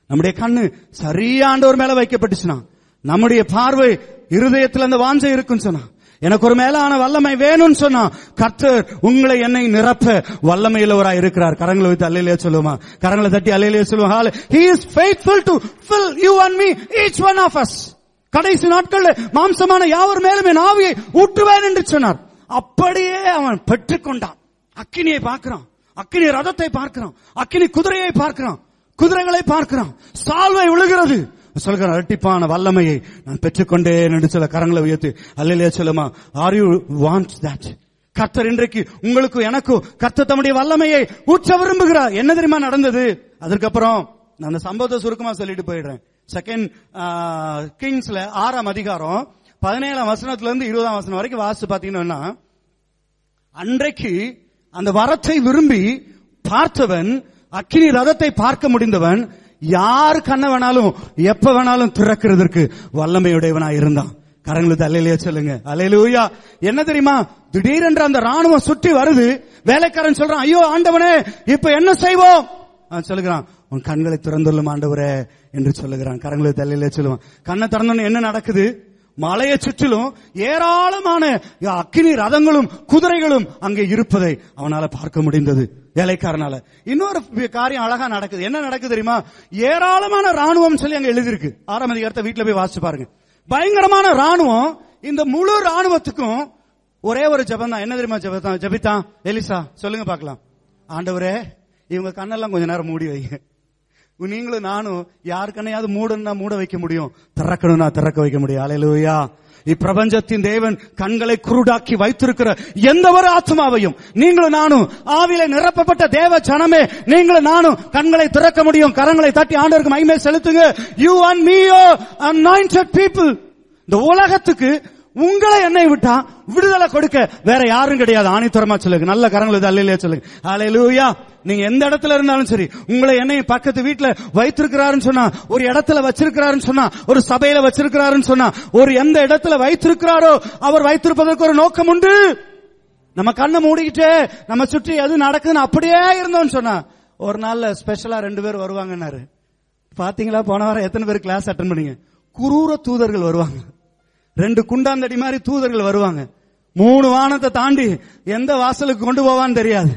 நம்முடைய கண்ணு சரியாண்டவர் மேல வைக்கப்பட்டுச்சுன்னா நம்முடைய பார்வை இருதயத்தில் அந்த வாஞ்சை இருக்குன்னு சொன்னா எனக்கு ஒரு மேலான வல்லமை வேணும்னு சொன்னா கர்த்தர் உங்களை என்னை நிரப்ப வல்லமையுள்ளவராய் இருக்கிறார். கரங்களை வைத்து அல்லையிலே சொல்லுமா கரங்களை தட்டி அல்லையிலே சொல்லுவோம்? He is faithful to fill you and me each one of us கடைசி நாட்கள்ல மாம்சமான யாவர் மேலும் என் ஆவியை ஊற்றுவேன் என்று சொன்னார். அப்படியே அவன் பெற்றுக்கொண்டான். அக்கினியை பார்க்கிறான். அக்கினி ரதத்தை பார்க்கிறான். அக்கினி குதிரையை பார்க்கிறான். குதிரைகளை பார்க்கிறான். சால்வை விழுகிறது சொல்கிற அரட்டிப்பான வல்லமையை நான் பெற்றுக்கொண்டேன் என்று சில கரங்களை உயர்த்தி அல்லையிலே சொல்லுமா ஆர் யூ வாண்ட் தட் கர்த்தர் இன்றைக்கு உங்களுக்கு எனக்கும் கர்த்தர் தம்முடைய வல்லமையை ஊற்ற விரும்புகிறார். என்ன தெரியுமா நடந்தது? அதற்கப்புறம் நான் அந்த சம்பவத்தை சுருக்கமா சொல்லிட்டு போயிடுறேன். செகண்ட் கிங்ஸ்ல ஆறாம் அதிகாரம் பதினேழாம் வசனத்துல இருந்து இருபதாம் வசனம் வரைக்கும் வாசு பாத்தீங்கன்னா அன்றைக்கு அந்த வரத்தை விரும்பி பார்த்தவன் அக்கினி ரதத்தை பார்க்க முடிந்தவன் யார் கண்ண வேணாலும் எப்ப வேணாலும் திறக்கிறதுக்கு வல்லமையுடையவனா இருந்தான். கரங்களுக்கு அலையிலேயே சொல்லுங்க. அலையிலூயா. என்ன தெரியுமா? திடீரென்று அந்த ராணுவம் சுற்றி வருது. வேலைக்காரன் சொல்றான் ஐயோ ஆண்டவனே இப்ப என்ன செய்வோம்? சொல்லுகிறான் உன் கண்களை திறந்துள்ளும் ஆண்டவரே என்று சொல்லுகிறான். கரங்களை தலையிலே சொல்லுவான். கண்ணை திறந்தோன்னு என்ன நடக்குது? மலையை சுற்றிலும் ஏராளமான அக்கினி ரதங்களும் குதிரைகளும் அங்கே இருப்பதை அவனால பார்க்க முடிந்தது. வேலைக்காரனால இன்னொரு காரியம் அழகா நடக்குது. என்ன நடக்குது தெரியுமா? ஏராளமான ராணுவம் சொல்லி அங்க எழுதியிருக்கு. ஆறாம் அதிகாரத்தை வீட்டுல போய் வாசிச்சு பாருங்க. பயங்கரமான ராணுவம் இந்த முழு ராணுவத்துக்கும் ஒரே ஒரு ஜபம் தான் என்ன தெரியுமா ஜபத்தான்? ஜபித்தான். எலிசா சொல்லுங்க பாக்கலாம் ஆண்டவரே இவங்க கண்ணெல்லாம் கொஞ்ச நேரம் மூடி வைங்க. நீங்களும் நானும் யாருக்கனையாவது மூடன்னா மூட வைக்க முடியும். திறக்கணும்னா திறக்க வைக்க முடியும். அலையலுயா இப்பிரபஞ்சத்தின் தேவன் கண்களை குருடாக்கி வைத்திருக்கிற எந்த ஒரு ஆத்மாவையும் நீங்களும் நானும் ஆவில நிரப்பப்பட்ட தேவ ஜனமே நீங்களும் நானும் கண்களை திறக்க முடியும். கரங்களை தட்டி ஆண்டவருக்கு மைமே செலுத்துங்க. You and me and people இந்த உலகத்துக்கு உங்களை என்னை விட்டா விடுதலை கொடுக்க வேற யாரும் கிடையாது. ஆணித்தரமா சொல்லுங்க. நல்ல கரங்களை அல்லையிலே சொல்லுங்க. அலையிலூயா நீங்க எந்த இடத்துல இருந்தாலும் சரி உங்களை என்னை பக்கத்து வீட்டுல வைத்திருக்கிறாருன்னு சொன்னா ஒரு இடத்துல வச்சிருக்கிறாருன்னு சொன்னா ஒரு சபையில வச்சிருக்கிறாருன்னு சொன்னா ஒரு எந்த இடத்துல வைத்திருக்கிறாரோ அவர் வைத்திருப்பதற்கு ஒரு நோக்கம் உண்டு. நம்ம கண்ணை மூடிக்கிட்டே நம்ம சுற்றி எது நடக்குதுன்னு அப்படியே இருந்தோம்னு சொன்னா ஒரு நாள்ல ஸ்பெஷலா ரெண்டு பேர் வருவாங்கன்னாரு. பாத்தீங்களா? போன வாரம் எத்தனை பேர் கிளாஸ் அட்டன் பண்ணீங்க? குரூர தூதர்கள் வருவாங்க. ரெண்டு குண்டாந்தடி மாதிரி தூதர்கள் வருவாங்க. மூணு வானத்தை தாண்டி எந்த வாசலுக்கு கொண்டு போவான்னு தெரியாது.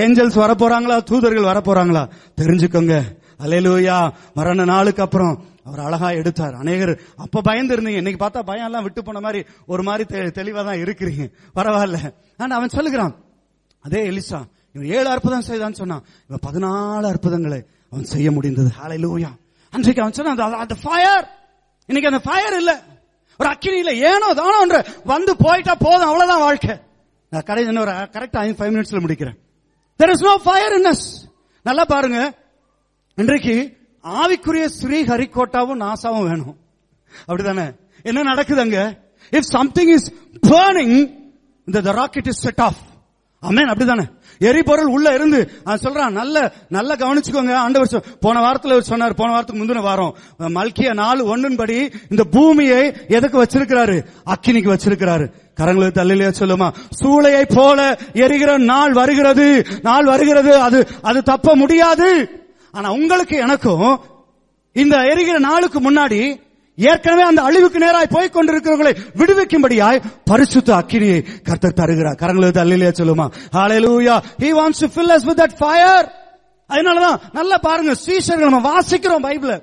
ஏஞ்சல்ஸ் வரப்போறாங்களா? தூதர்கள் வரப்போறாங்களா? தெரிஞ்சுக்கோங்க. அலையலூயா மரண நாளுக்கு அப்புறம் அவர் அழகா எடுத்தார். அநேகர் அப்ப பயந்து இருந்தீங்க இன்னைக்கு பார்த்தா பயம் எல்லாம் விட்டு போன மாதிரி ஒரு மாதிரி தெளிவா தான் இருக்கிறீங்க. பரவாயில்ல. ஆனா அவன் சொல்லுகிறான். அதே எலிசா இவன் ஏழு அற்புதம் செய்தான்னு சொன்னான். இவன் பதினாலு அற்புதங்களை அவன் செய்ய முடிந்தது. அலையலூயா அன்றைக்கு அவன் சொன்னான் அந்த ஃபயர் இன்னைக்கு அந்த ஃபயர் இல்லை. ஒரு அக்கினி இல்ல ஏனோ தானோ ஒன்று வந்து போயிட்டா போதும் அவ்வளவுதான் வாழ்க்கை. நான் கடை ஒரு கரெக்டா ஃபைவ் மினிட்ஸ்ல முடிக்கிறேன். There is no fire in us நல்லா பாருங்க. இன்றைக்கு ஆவிக்குரிய ஸ்ரீ ஹரிகோட்டாவும் நாசாவும் வேணும். அப்படிதானே? என்ன நடக்குது அங்க? இஃப் சம்திங் இஸ் பேர்னிங் இந்த ராக்கெட் இஸ் செட் ஆஃப் அமேன் அப்படிதானே? எரிபொருள் உள்ள இருந்து சொல்றான் நல்ல நல்ல கவனிச்சுக்கோங்க ஆண்டவர் போன வாரத்துல சொன்னார் போன வாரத்துக்கு முந்தின வாரம். மல்கிய நாலு ஒண்ணின் படி இந்த பூமியை எதுக்கு வச்சிருக்கிறாரு? அக்கினிக்கு வச்சிருக்கிறாரு. கரங்களுக்கு தள்ளிலே சொல்லுமா? சூளையை போல எரிகிற நாள் வருகிறது. நாள் வருகிறது அது அது தப்ப முடியாது. ஆனா உங்களுக்கு எனக்கும் இந்த எரிகிற நாளுக்கு முன்னாடி ஏற்கனவே அந்த அழிவுக்கு நேராய் போய் கொண்டிருக்கிறவர்களை விடுவிக்கும்படியாய் பரிசுத்த அக்கினியை கர்த்தர் தருகிறார். கரங்களுக்கு தள்ளிலே சொல்லுமா? ஹalleluya he wants to fill us with that fire. அதனாலதான் நல்லா பாருங்க சீஷர்கள் நம்ம வாசிக்கிறோம் பைபிள.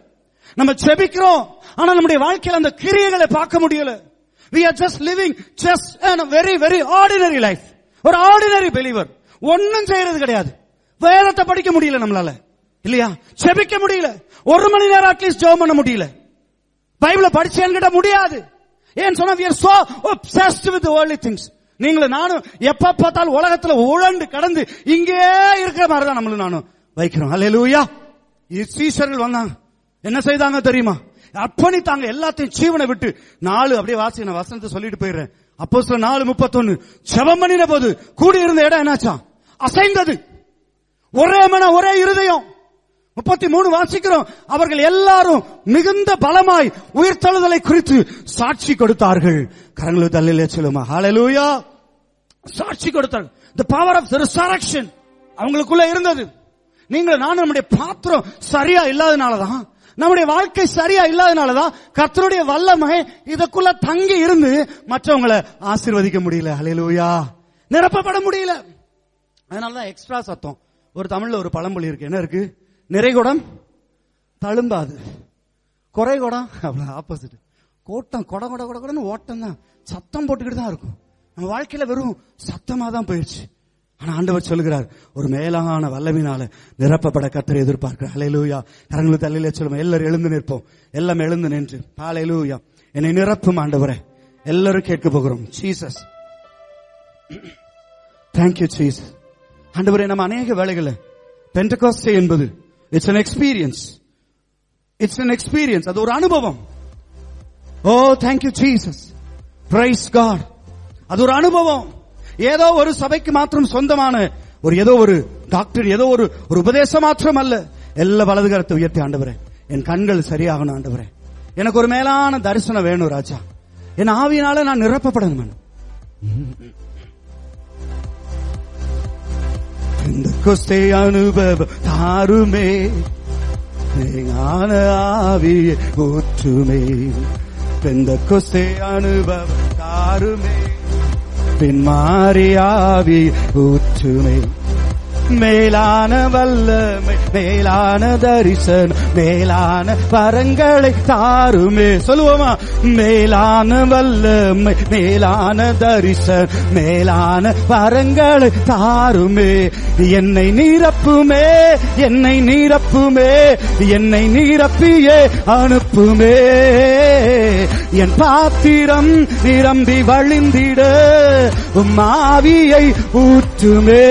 நம்ம செபிக்கிறோம். ஆனா நம்முடைய வாழ்க்கையில அந்த கிரியைகளை பார்க்க முடியல. We are just living just in a very very ordinary life. ஒரு ஆர்டினரி பிலீவர் ஒன்னும் செய்யறது கிடையாது. வேதத்தை படிக்க முடியல நம்மளால. இல்லையா? செபிக்க முடியல. ஒரு மணி நேரம் அட்லீஸ்ட் ஜெபம் பண்ண முடியல. பைபிள படிச்சேன்னு கிட்ட முடியாது. ஏன் சொன்னா we are so obsessed with the worldly things. நீங்களும் நானும் எப்ப பார்த்தாலும் உலகத்துல உழண்டு கடந்து இங்கே இருக்கிற மாதிரி தான் நம்மளும் நானும் வைக்கிறோம். அல்லேலூயா சீசர்கள் வந்தாங்க. என்ன செய்தாங்க தெரியுமா? அர்ப்பணித்தாங்க எல்லாத்தையும் ஜீவனை விட்டு. நாலு அப்படியே வாசி நான் வசனத்தை சொல்லிட்டு போயிடுறேன். அப்போ சில நாலு முப்பத்தொன்னு. செவம் பண்ணின போது கூடி இருந்த இடம் என்னாச்சா அசைந்தது. ஒரே மன ஒரே இருதயம். முப்பத்தி மூணு வாசிக்கிறோம். அவர்கள் எல்லாரும் மிகுந்த பலமாய் உயிர்த்தழுதலை குறித்து சாட்சி கொடுத்தார்கள். கரங்களு தள்ளிலே சொல்லுமா. ஹalleluya சாட்சி கொடுத்தார்கள். The power of the resurrection. அவங்களுக்குள்ள இருந்தது. நீங்கள் நானும் நம்முடைய பாத்திரம் சரியா இல்லாதனாலதான் நம்முடைய வாழ்க்கை சரியா இல்லாதனாலதான் கர்த்தருடைய வல்லமை இதுக்குள்ள தங்கி இருந்து மற்றவங்களை ஆசீர்வதிக்க முடியல. அலையலூயா நிரப்பப்பட முடியல. அதனாலதான் எக்ஸ்ட்ரா சத்தம். ஒரு தமிழ்ல ஒரு பழமொழி இருக்கு. என்ன இருக்கு? நிறைகுடம் தழும்பாது. குறைகுடம் அவ்வளோ ஆப்போசிட் கோட்டம் கொட கொட கொட கொடன்னு ஓட்டம் தான் சத்தம் போட்டுக்கிட்டு தான் இருக்கும். நம்ம வாழ்க்கையில வெறும் சத்தமா தான் போயிடுச்சு ஆனா ஆண்டவர் சொல்கிறார் ஒரு மேலான வல்லமினால நிரப்பப்பட கத்தரை எதிர்பார்க்கிறார். அலையலூயா கரங்களை தலையில சொல்லுவோம். எல்லாரும் எழுந்து நிற்போம். எல்லாம் எழுந்து நின்று அலையலூயா என்னை நிரப்பும் ஆண்டவரே. எல்லாரும் கேட்க போகிறோம். ஜீசஸ் தேங்க்யூ ஜீசஸ் ஆண்டவரே நம்ம அநேக வேலைகளை பென்டகாஸ்டே என்பது it's an experience it's an experience அது ஒரு அனுபவம். ஓ thank you Jesus praise God அது ஒரு அனுபவம். ஏதோ ஒரு சபைக்கு மாத்திரம் சொந்தமான ஒரு ஏதோ ஒரு டாக்டர் ஏதோ ஒரு ஒரு உபதேசம் மாத்திரம் அல்ல எல்லா வலதுகரத்தை உயர்த்தி ஆண்டவரே. என் கண்கள் சரியாகணும் ஆண்டவரே. எனக்கு ஒரு மேலான தரிசனம் வேணும் ராஜா. என் ஆவியினால நான் நிரப்பப்படணும் கொஸ்தை அனுபவம் தாருமே. ஞான ஆவியை ஊற்றுமே. பெந்த கொசே அனுபவம் தாருமே. பின் பின்மாறியாவி ஊற்றுமே. மேலான வல்லமை மேலான தரிசனம் மேலான வரங்களை தாருமே. சொல்லுவோமா? மேலான வல்லமை மேலான தரிசன் மேலான வரங்களை தாருமே. என்னை நீரப்புமே என்னை நீரப்புமே என்னை நீரப்பியே அனுப்புமே. என் பாத்திரம் நிரம்பி வழிந்திட உம் ஆவியை ஊற்றுமே.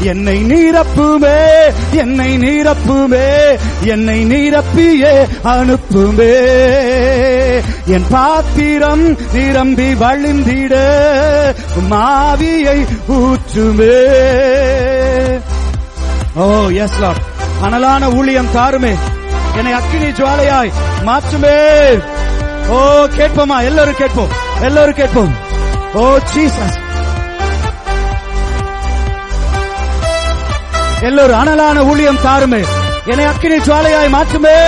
என்னை நீரப்புமே என்னை நீரப்புமே என்னை நீரப்பியே அனுப்புமே. என் பாத்திரம் நிரம்பி வழிந்திட மாவியை ஊற்றுமே. ஓ எஸ் லார்ட் அனலான ஊழியம் தாருமே. என்னை அக்கினி ஜுவாலையாய் மாற்றுமே. ஓ கேட்போமா? எல்லாரும் கேட்போம். எல்லாரும் கேட்போம். ஓ ஜீசஸ் எல்லோரும் அனலான ஊழியம் தாருமே என்னை அக்கினி ஜுவாலையாய் மாற்றுமே.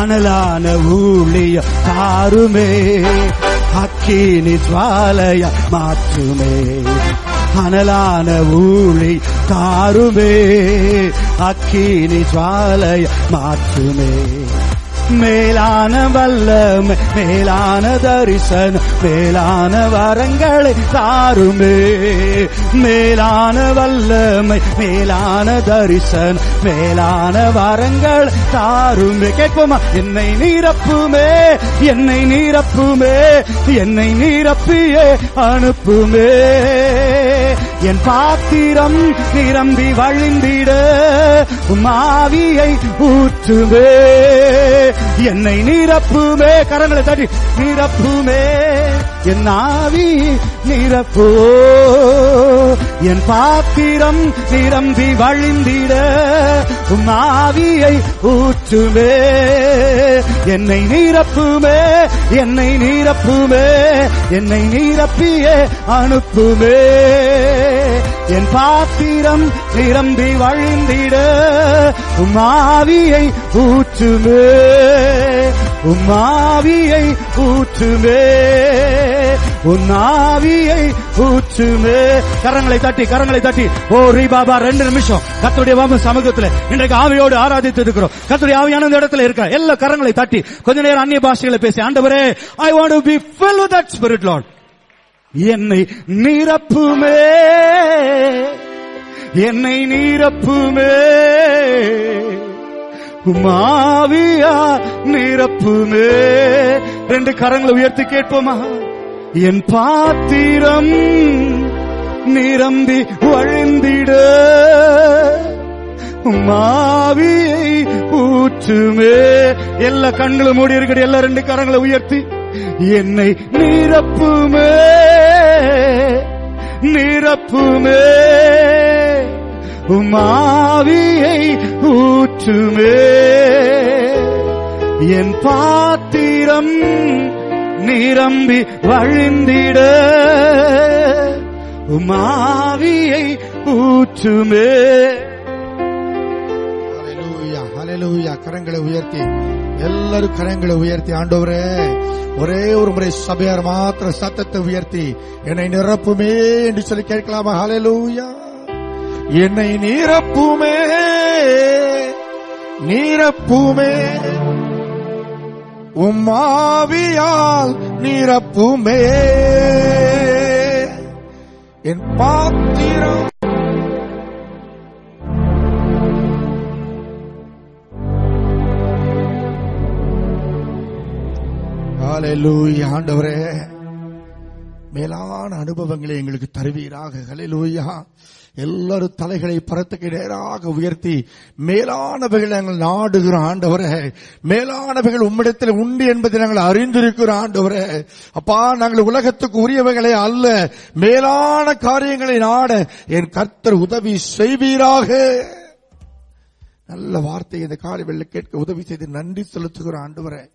அனலான ஊழிய தாருமே அக்கினி ஜுவாலைய மாற்றுமே. அனலான ஊழி தாருமே அக்கினி ஜுவாலைய மாற்றுமே. மேலான வல்லமை மேலான தரிசனம் மேலான வரங்களை தாருமே. மேலான வல்லமை மேலான தரிசனம் மேலான வரங்கள் தாருமே. கேட்போமா? என்னை நீரப்புமே என்னை நீரப்புமே என்னை நீரப்பியே அனுப்புமே. என் பாத்திரம் நிரம்பி வழிந்திட மாவியை ஊற்றுமே என்னை நிரப்புமே. கரங்களை தட்டி நிரப்புமே. என் ஆவி நிரப்போ. என் பாத்திரம் நிரம்பி வழிந்திட. உம் ஆவியை ஊற்றுமே என்னை நிரப்புமே. என்னை நிரப்புமே. என்னை நீரப்பியே அனுப்புமே. என் பாத்திரம் நிரம்பி வழிந்திட உம் ஊற்றுமே உம் ஊற்றுமே உன்னாவியை ஊற்றுமே. கரங்களை தட்டி கரங்களை தட்டி. ஓ ரீ பாபா ரெண்டு நிமிஷம். கத்துடைய பாபு சமூகத்தில் இன்றைக்கு ஆவியோடு ஆராதித்து இருக்கிறோம். கத்துடைய ஆவியான இந்த இடத்துல இருக்க எல்லா கரங்களை தட்டி கொஞ்ச நேரம் அந்நிய பாஷைகளை பேசி ஆண்டவரே I want to be fill with that spirit Lord என்னை நிரப்புமே. என்னை நிரப்புமே. மாவியா நிரப்புமே. ரெண்டு கரங்களை உயர்த்தி கேட்போமா? என் பாத்திரம் நிரம்பி வழிந்திட. மாவியை ஊற்றுமே. எல்லா கண்களும் மூடி இருக்கிற எல்லா ரெண்டு கரங்களை உயர்த்தி என்னை நிரப்புமே. நிரப்புமே. உமாவியை ஊற்றுமே. என் பாத்திரம் நிரம்பி வழிந்திட. உமாவியை ஊற்றுமே. அலையலூயா கரங்களை உயர்த்தி. எல்லாரும் கரங்களை உயர்த்தி. ஆண்டவரே ஒரே ஒரு முறை சபையார் மாத்திர சத்தத்தை உயர்த்தி என்னை நிரப்புமே என்று சொல்லி கேட்கலாமா? ஹalleluya என்னை நிரப்புமே நிரப்புமே. உம்மாவியால் நிரப்புமே. என் பாத்திரம் ஹalleluya ஆண்டவரே. மேலான அனுபவங்களை எங்களுக்கு தருவீராக. ஹalleluya எல்லாரும் தலைகளை பரத்துக்கு நேராக உயர்த்தி மேலானவைகளை நாங்கள் நாடுகிறோம் ஆண்டவரே. மேலானவைகள் உம்மிடத்தில் உண்டு என்பதை நாங்கள் அறிந்திருக்கிற ஆண்டவரே. அப்பா நாங்கள் உலகத்துக்கு உரியவைகளை அல்ல மேலான காரியங்களை நாட என் கர்த்தர் உதவி செய்வீராக. நல்ல வார்த்தையை இந்த காலை வெள்ள கேட்க உதவி செய்து நன்றி செலுத்துகிற ஆண்டவரே.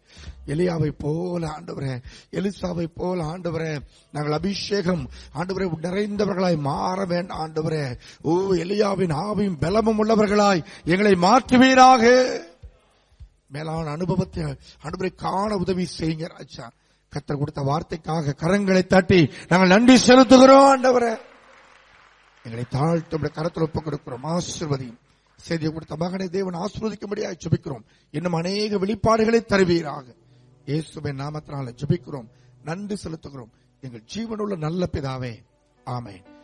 எலியாவை போல ஆண்டவரே. எலிசாவை போல ஆண்டவரே. நாங்கள் அபிஷேகம் ஆண்டவரே நிறைந்தவர்களாய் மாற வேண்டாம் ஆண்டவரே. ஓ எலியாவின் ஆவியும் பலமும் உள்ளவர்களாய் எங்களை மாற்றுவீராக. மேலான அனுபவத்தை ஆண்டவரை காண உதவி செய்யுங்க ராஜா. கத்தர் கொடுத்த வார்த்தைக்காக கரங்களை தட்டி நாங்கள் நன்றி செலுத்துகிறோம் ஆண்டவரே. எங்களை தாழ்த்து கரத்தில் ஒப்புக் கொடுக்கிறோம். ஆசிர்வதியும். செய்தியை கொடுத்த மகனை தேவன் ஆசிர்வதிக்கும்படியாக ஜபிக்கிறோம். இன்னும் அநேக வெளிப்பாடுகளை தருவீராக. இயேசுவின் நாமத்தினால ஜபிக்கிறோம். நன்றி செலுத்துகிறோம். எங்கள் ஜீவனுள்ள நல்ல பிதாவே. ஆமென்.